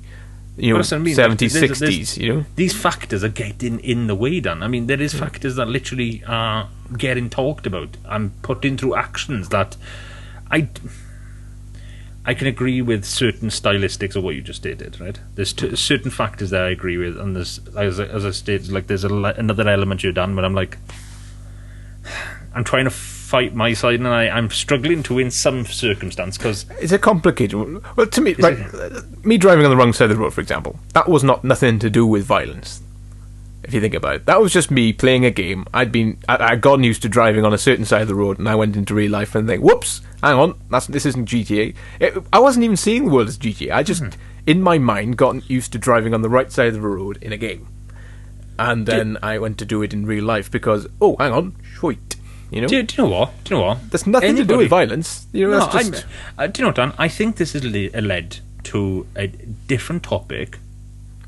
you know, I mean. seventies, There's- there's- sixties. You know, these factors are getting in the way, Dan. I mean, there is factors that literally are getting talked about and put in through actions that I. I can agree with certain stylistics of what you just stated, right? There's t- certain factors that I agree with, and there's as I, as I stated, like there's a, le- another element you're done, but I'm like, I'm trying to fight my side, and I, I'm struggling to win some circumstance because it's a complicated. Well, to me, right, uh, me driving on the wrong side of the road, for example, that was not nothing to do with violence. If you think about it, that was just me playing a game. I'd been, I, I'd gotten used to driving on a certain side of the road, and I went into real life and think, "Whoops, hang on, that's this isn't GTA." It, I wasn't even seeing the world as GTA. I just, in my mind, gotten used to driving on the right side of the road in a game, and then I went to do it in real life because, oh, hang on, sweet, you know, do, do you know what? Do you know what? there's nothing to do with violence. You know, No, that's just. I'm, uh, do you know what, Dan? I think this has led to a different topic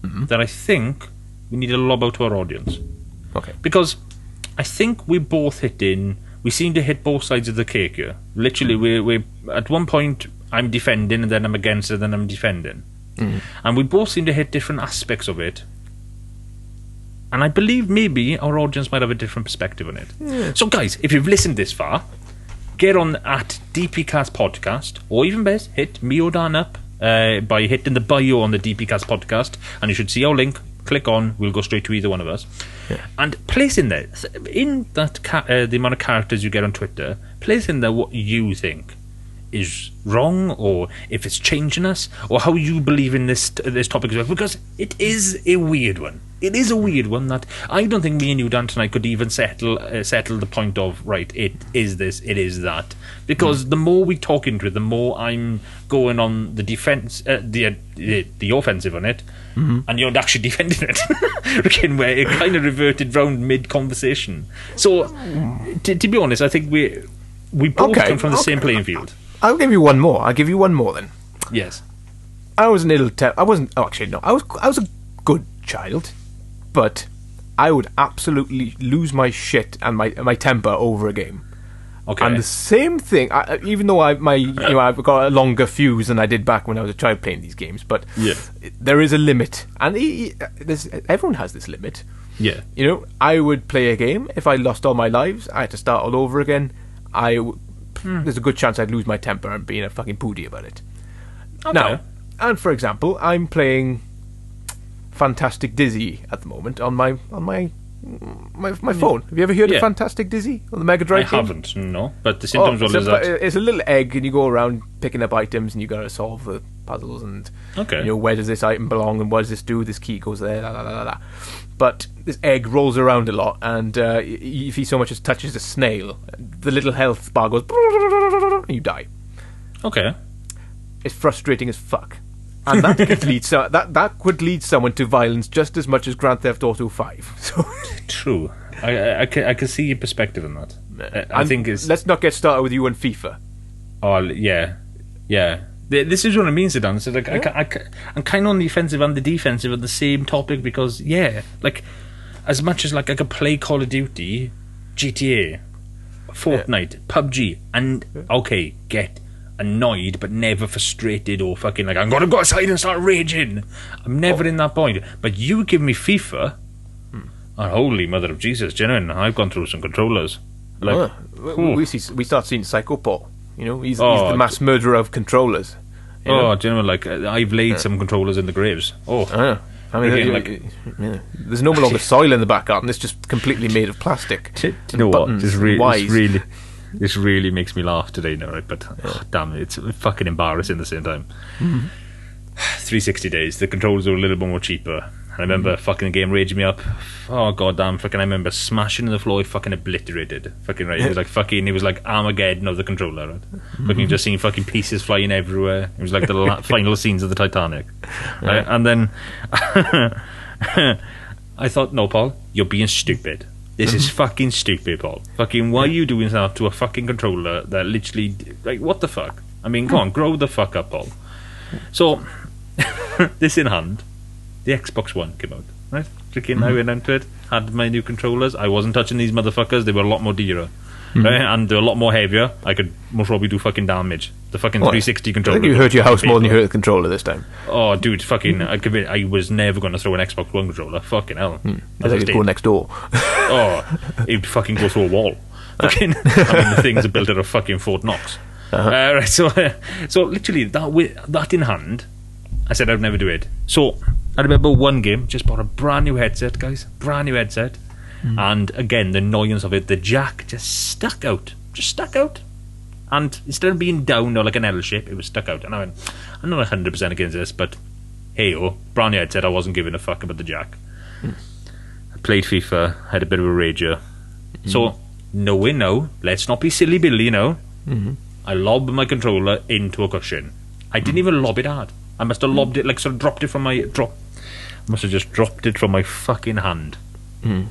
Mm-hmm. that I think we need to lob out to our audience. Okay. Because I think we both hit in, we seem to hit both sides of the cake here. Literally, we we at one point, I'm defending, and then I'm against it, then I'm defending. Mm-hmm. And we both seem to hit different aspects of it. And I believe maybe our audience might have a different perspective on it. So, guys, if you've listened this far, get on at DPcast Podcast, or even best, hit me or Dan up uh, by hitting the bio on the DPcast podcast, and you should see our link. Click on, we'll go straight to either one of us. And place in there, in that ca- uh, the amount of characters you get on Twitter, place in there what you think is wrong, or if it's changing us, or how you believe in this this topic as well. Because it is a weird one. It is a weird one that I don't think me and you, Dan, tonight could even settle uh, settle the point of right. It is this. It is that. Because the more we talk into it, the more I'm going on the defense, uh, the, uh, the the offensive on it, and you're actually defending it. Again, where it kind of reverted round mid conversation. So, to, to be honest, I think we we both Okay, come from the same playing field. I'll give you one more. I'll give you one more then. Yes. I was an ill te- I wasn't. Oh, actually, no. I was. I was a good child, but I would absolutely lose my shit and my my temper over a game. Okay. And the same thing, I, even though I my you know I've got a longer fuse than I did back when I was a child playing these games, but Yeah. there is a limit, and e- e- there's, everyone has this limit. yeah. You know, I would play a game if I lost all my lives. I had to start all over again. I Hmm. there's a good chance I'd lose my temper and being a fucking pooty about it. Okay. Now, and for example, I'm playing Fantastic Dizzy at the moment on my on my my, my phone. Have you ever heard Yeah. of Fantastic Dizzy on the Mega I Drive? game? haven't, no. But the Oh, symptoms it's, a, that. it's a little egg, and you go around picking up items, and you got to solve the puzzles, and Okay. you know where does this item belong, and what does this do? This key goes there, la la la la. But this egg rolls around a lot, and uh, if he so much as touches a snail, the little health bar goes, and you die. Okay. It's frustrating as fuck. And that could lead so, that that could lead someone to violence just as much as Grand Theft Auto Five. So True. I, I, I, can, I can see your perspective on that. I, I think it's. let's not get started with you and FIFA. Oh, yeah. Yeah. Th- This is what I mean, Zidane. So, like, I, ca- I, ca- I'm kind of on the offensive and the defensive of the same topic because, yeah, like, as much as, like, I could play Call of Duty, GTA, Fortnite, PUBG, and, okay, get annoyed but never frustrated or fucking like, I'm gonna go outside and start raging. I'm never oh. in that point. But you give me FIFA, oh, holy mother of Jesus, genuine, I've gone through some controllers. Like, we, we see we start seeing Psycho Paul. You know, he's, he's Oh, the mass murderer of controllers. You oh, know? genuine, like, uh, I've laid some controllers in the graves. Oh, Uh, I mean, Again, uh, like- yeah. there's no longer soil in the back garden. It's just completely made of plastic. Do you know what? This, re- this really, this really makes me laugh today, now, right? But oh, damn, it's fucking embarrassing at the same time. Mm-hmm. 360 days. The controllers are a little bit more cheaper. I remember fucking the game raging me up. Oh god damn! Fucking, I remember smashing in the floor. Fucking obliterated. Fucking right. It was like fucking. It was like Armageddon of the controller. Right? Mm-hmm. Fucking just seeing fucking pieces flying everywhere. It was like the la- final scenes of the Titanic. Right? And then I thought, no, Paul, you're being stupid. This is fucking stupid, Paul. Fucking, why are you doing that to a fucking controller that literally, like, what the fuck? I mean, come on, grow the fuck up, Paul. So, this in hand, the Xbox One came out, right? Freaking, I went into it, had my new controllers. I wasn't touching these motherfuckers, they were a lot more dearer. Right? And they're a lot more heavier. I could most probably do fucking damage. The fucking What? 360 I controller. think you hurt your house more than you hurt the controller this time. Oh, dude, fucking! I, could be, I was never going to throw an Xbox One controller. Fucking hell! I I it's dead. go next door. Oh, it'd fucking go through a wall. Fucking, I mean, the things are built out of fucking Fort Knox. Uh-huh. Uh, right, so, uh, so literally that wi- that in hand, I said I'd never do it. So I remember one game, just bought a brand new headset, guys, brand new headset, Hmm. and again the annoyance of it, the jack just stuck out, just stuck out. And instead of being down or like an L shape, it was stuck out. And I went, I'm not 100% against this, but hey, oh, brand new headset, I wasn't giving a fuck about the jack. Hmm. I played FIFA, had a bit of a rager. Hmm. So, knowing now, let's not be silly Billy, you know. Hmm. I lobbed my controller into a cushion. I didn't even lob it hard. I must have lobbed it, like, sort of dropped it from my. drop. Must have just dropped it from my fucking hand. Hmm.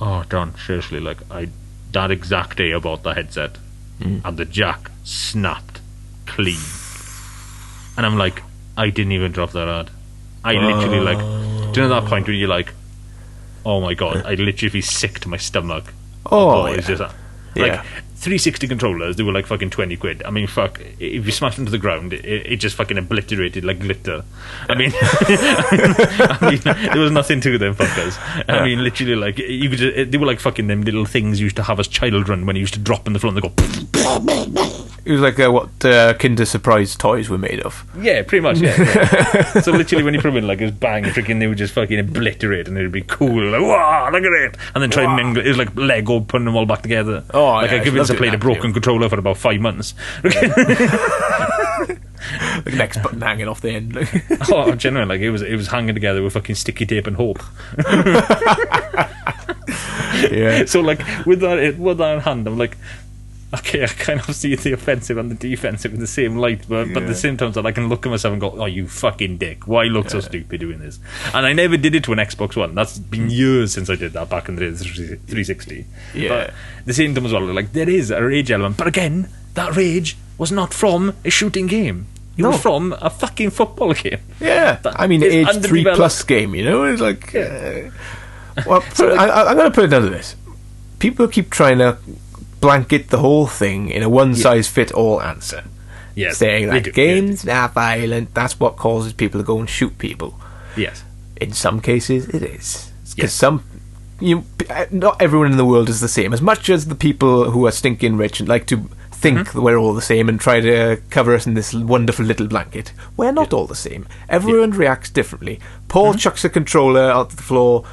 Oh, John, seriously, like, I. That exact day I bought the headset, hmm. and the jack snapped clean. And I'm like, I didn't even drop that hard. I literally, like. Do you know that point where you're like, oh my god, I literally sick to my stomach. Oh, it's yeah. just like Yeah. 360 controllers. They were like fucking 20 quid. I mean, fuck. If you smash them to the ground, it, it just fucking obliterated like glitter. I mean, I mean, there was nothing to them fuckers. I mean, literally, like you could. Just, they were like fucking them little things you used to have as children when you used to drop on the floor and they go. It was like uh, what uh, Kinder Surprise toys were made of. Yeah, pretty much. Yeah. yeah. so literally, when you put them in, like, it was bang, freaking, they would just fucking obliterate, and it'd be cool. Like, wow, look at it, and then try and mingle. It was like Lego putting them all back together. Oh, like yeah, I convinced I played a broken controller for about five months. The next button hanging off the end. oh, genuinely, like it was, it was hanging together with fucking sticky tape and hope. yeah. so like with that with that in hand, I'm like, okay, I kind of see the offensive and the defensive in the same light, but but at the same time, I can look at myself and go, oh, you fucking dick! Why look so stupid doing this? And I never did it to an Xbox One. That's been years since I did that back in the 360. Yeah. But at the same time as well, like there is a rage element, but again, that rage was not from a shooting game. It No. was from a fucking football game. Yeah, That I mean, age three plus game. You know, it's like. Uh, well, put, I, I- I'm going to put it down to this: people keep trying to blanket the whole thing in a one size fit all answer, Yes, saying that do, games are violent. That's what causes people to go and shoot people. Yes. In some cases, it is because Yes. some. You, not everyone in the world is the same. As much as the people who are stinking rich and like to think Mm-hmm. that we're all the same and try to cover us in this wonderful little blanket, we're not all the same. Everyone reacts differently. Paul Mm-hmm. chucks a controller out the floor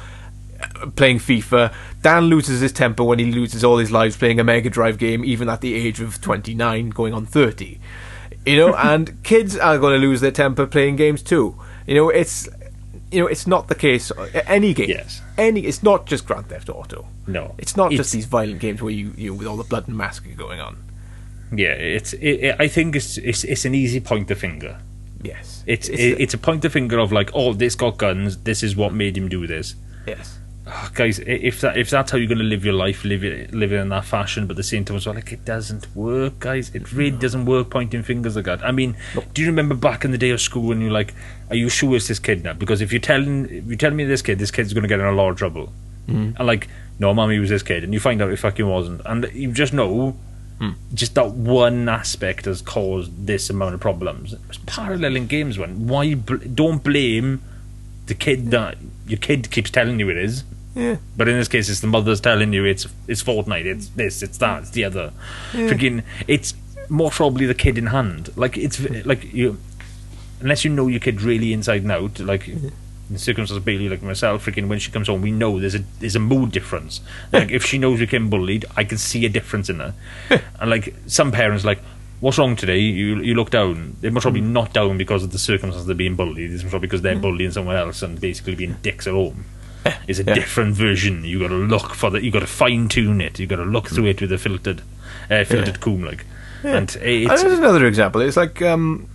playing FIFA. Dan loses his temper when he loses all his lives playing a Mega Drive game, even at the age of 29, going on 30. You know, and kids are going to lose their temper playing games too. You know, it's you know, it's not the case. uh, Any game, Yes. any. It's not just Grand Theft Auto. No. it's not It's- just these violent games where you you know, with all the blood and massacre going on. Yeah, it's. It, it, I think it's, it's it's an easy pointer finger. Yes, It's it's, it's a pointer finger of like, oh, this got guns. This is what made him do this. yes, Oh, guys, if that if that's how you're going to live your life, live it live it in that fashion, but at the same time as well, like it doesn't work, guys. It really doesn't work pointing fingers like that. I mean, do you remember back in the day of school when you're like, are you sure it's this kid now? Because if you're telling if you're telling me this kid, this kid's going to get in a lot of trouble, mm-hmm. and like, no, mommy was this kid, and you find out it fucking wasn't, and you just know. Hmm. Just that one aspect has caused this amount of problems. It's paralleling games, one. Why bl- don't blame the kid that your kid keeps telling you it is? Yeah, But in this case, it's the mother's telling you it's it's Fortnite, it's this, it's that, it's the other. Freaking, it's more probably the kid in hand. Like it's like you, unless you know your kid really inside and out. Like in the circumstances of Bailey, like myself, freaking when she comes home, we know there's a there's a mood difference. Like if she knows we're getting bullied, I can see a difference in her. and like some parents, like. What's wrong today? You you look down. They're most probably mm. not down because of the circumstances they're being bullied. It's probably because they're bullying someone else and basically being dicks at home is a Yeah. different version. You got to look for that. You got to fine tune it. You got to look through it with a filtered, uh, filtered comb, like. And And it's there's another example. It's like um,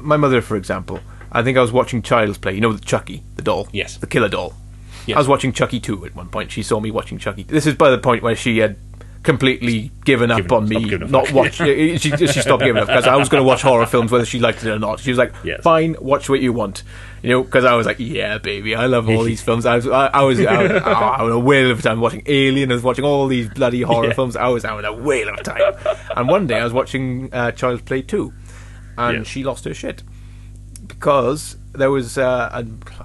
my mother, for example. I think I was watching Child's Play. You know, the Chucky, the doll. Yes. the killer doll. Yes. I was watching Chucky 2 at one point. She saw me watching Chucky. This is by the point where she had completely given up Given- on me, not fuck. watch. she, she stopped giving up because I was going to watch horror films whether she liked it or not. She was like, Yes. "Fine, watch what you want," you know. Because I was like, "Yeah, baby, I love all these films." I was, I, I was, I was, oh, I was a whale of a time watching Alien. I was watching all these bloody horror Yeah. films. I was having a whale of a time. and one day I was watching uh, Child's Play 2, and Yes. she lost her shit because there was uh, a, I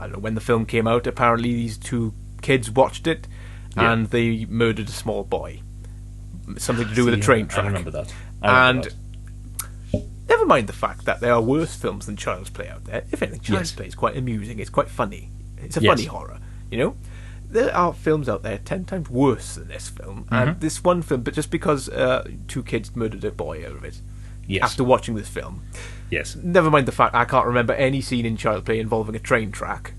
don't know when the film came out. Apparently, these two kids watched it, Yeah. and they murdered a small boy. Something to do with a train track. I remember that. I remember And that. never mind the fact that there are worse films than Child's Play out there. If anything, Child's Yes. Play is quite amusing. It's quite funny. It's a Yes. funny horror. You know, there are films out there ten times worse than this film, Mm-hmm. and this one film. But just because uh, two kids murdered a boy out of it, Yes. after watching this film, yes. never mind the fact I can't remember any scene in Child's Play involving a train track.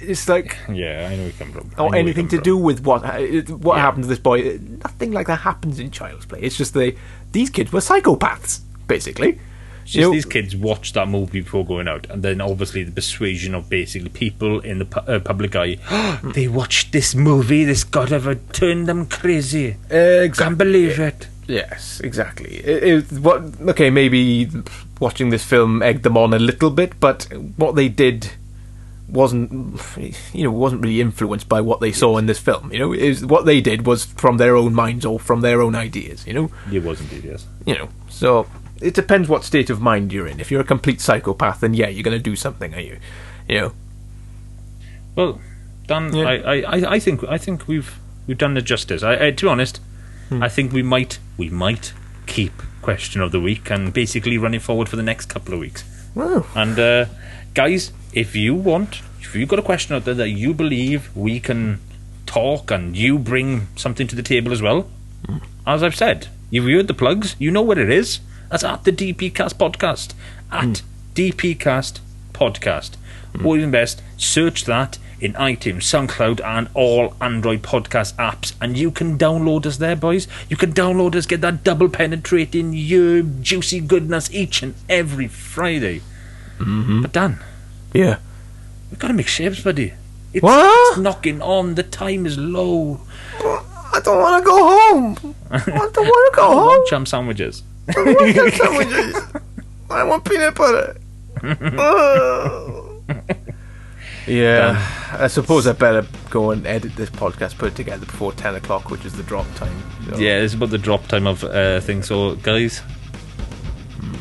It's like Yeah, I know where you come from. I or anything to from. do with what uh, what Yeah. happened to this boy. Nothing like that happens in Child's Play. It's just they these kids were psychopaths, basically. You know, these kids watched that movie before going out, and then obviously the persuasion of basically people in the pu- uh, public eye. they watched this movie. This God ever turned them crazy. Can't believe it. Yes, exactly. It, it, what? Okay, maybe watching this film egged them on a little bit, but what they did wasn't, you know, wasn't really influenced by what they saw in this film. You know, is what they did was from their own minds or from their own ideas. You know, It was indeed yes. you know. So it depends what state of mind you're in. If you're a complete psychopath, then yeah, you're going to do something, are you? You know. Well, Dan, Yeah. I, I, I- think I think we've we've done it justice. I, I, to be honest, Hmm. I think we might we might keep keep question of the week and basically run it forward for the next couple of weeks. Wow. And uh, guys, if you want, if you've got a question out there that you believe we can talk and you bring something to the table as well, as I've said, you've heard the plugs, you know what it is. That's at the DPcast Podcast. At DPcast Podcast. Or even best, search that in iTunes, SoundCloud, and all Android podcast apps, and you can download us there, boys. You can download us, get that double penetrating yerb juicy goodness each and every Friday. But Dan, Yeah. we've got to make shapes, buddy. It's, What? it's knocking on. The time is low. I don't want to go home. I don't want to go I home. want jam sandwiches. I want sandwiches. I want peanut butter. Oh. yeah, I suppose I better go and edit this podcast, put it together before 10 o'clock, which is the drop time. So- Yeah, it's about the drop time of uh, things. So, guys,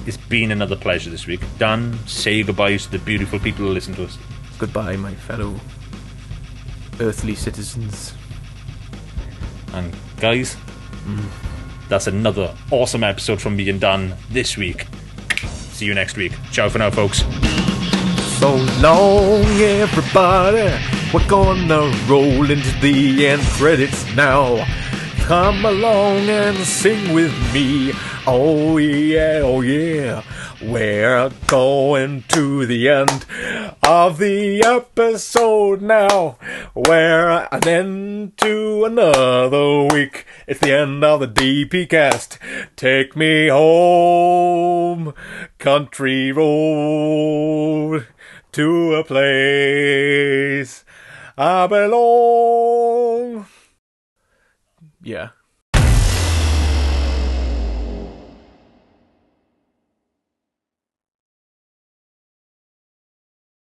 it's been another pleasure this week. Dan, say goodbye to the beautiful people who listen to us. Goodbye, my fellow earthly citizens. And, guys, mm. that's another awesome episode from me and Dan this week. See you next week. Ciao for now, folks. So long, everybody. We're gonna roll into the end credits now. Come along and sing with me. Oh yeah, oh yeah. We're going to the end of the episode now. We're an end to another week. It's the end of the DPcast. Take me home, country road, to a place I belong. Yeah.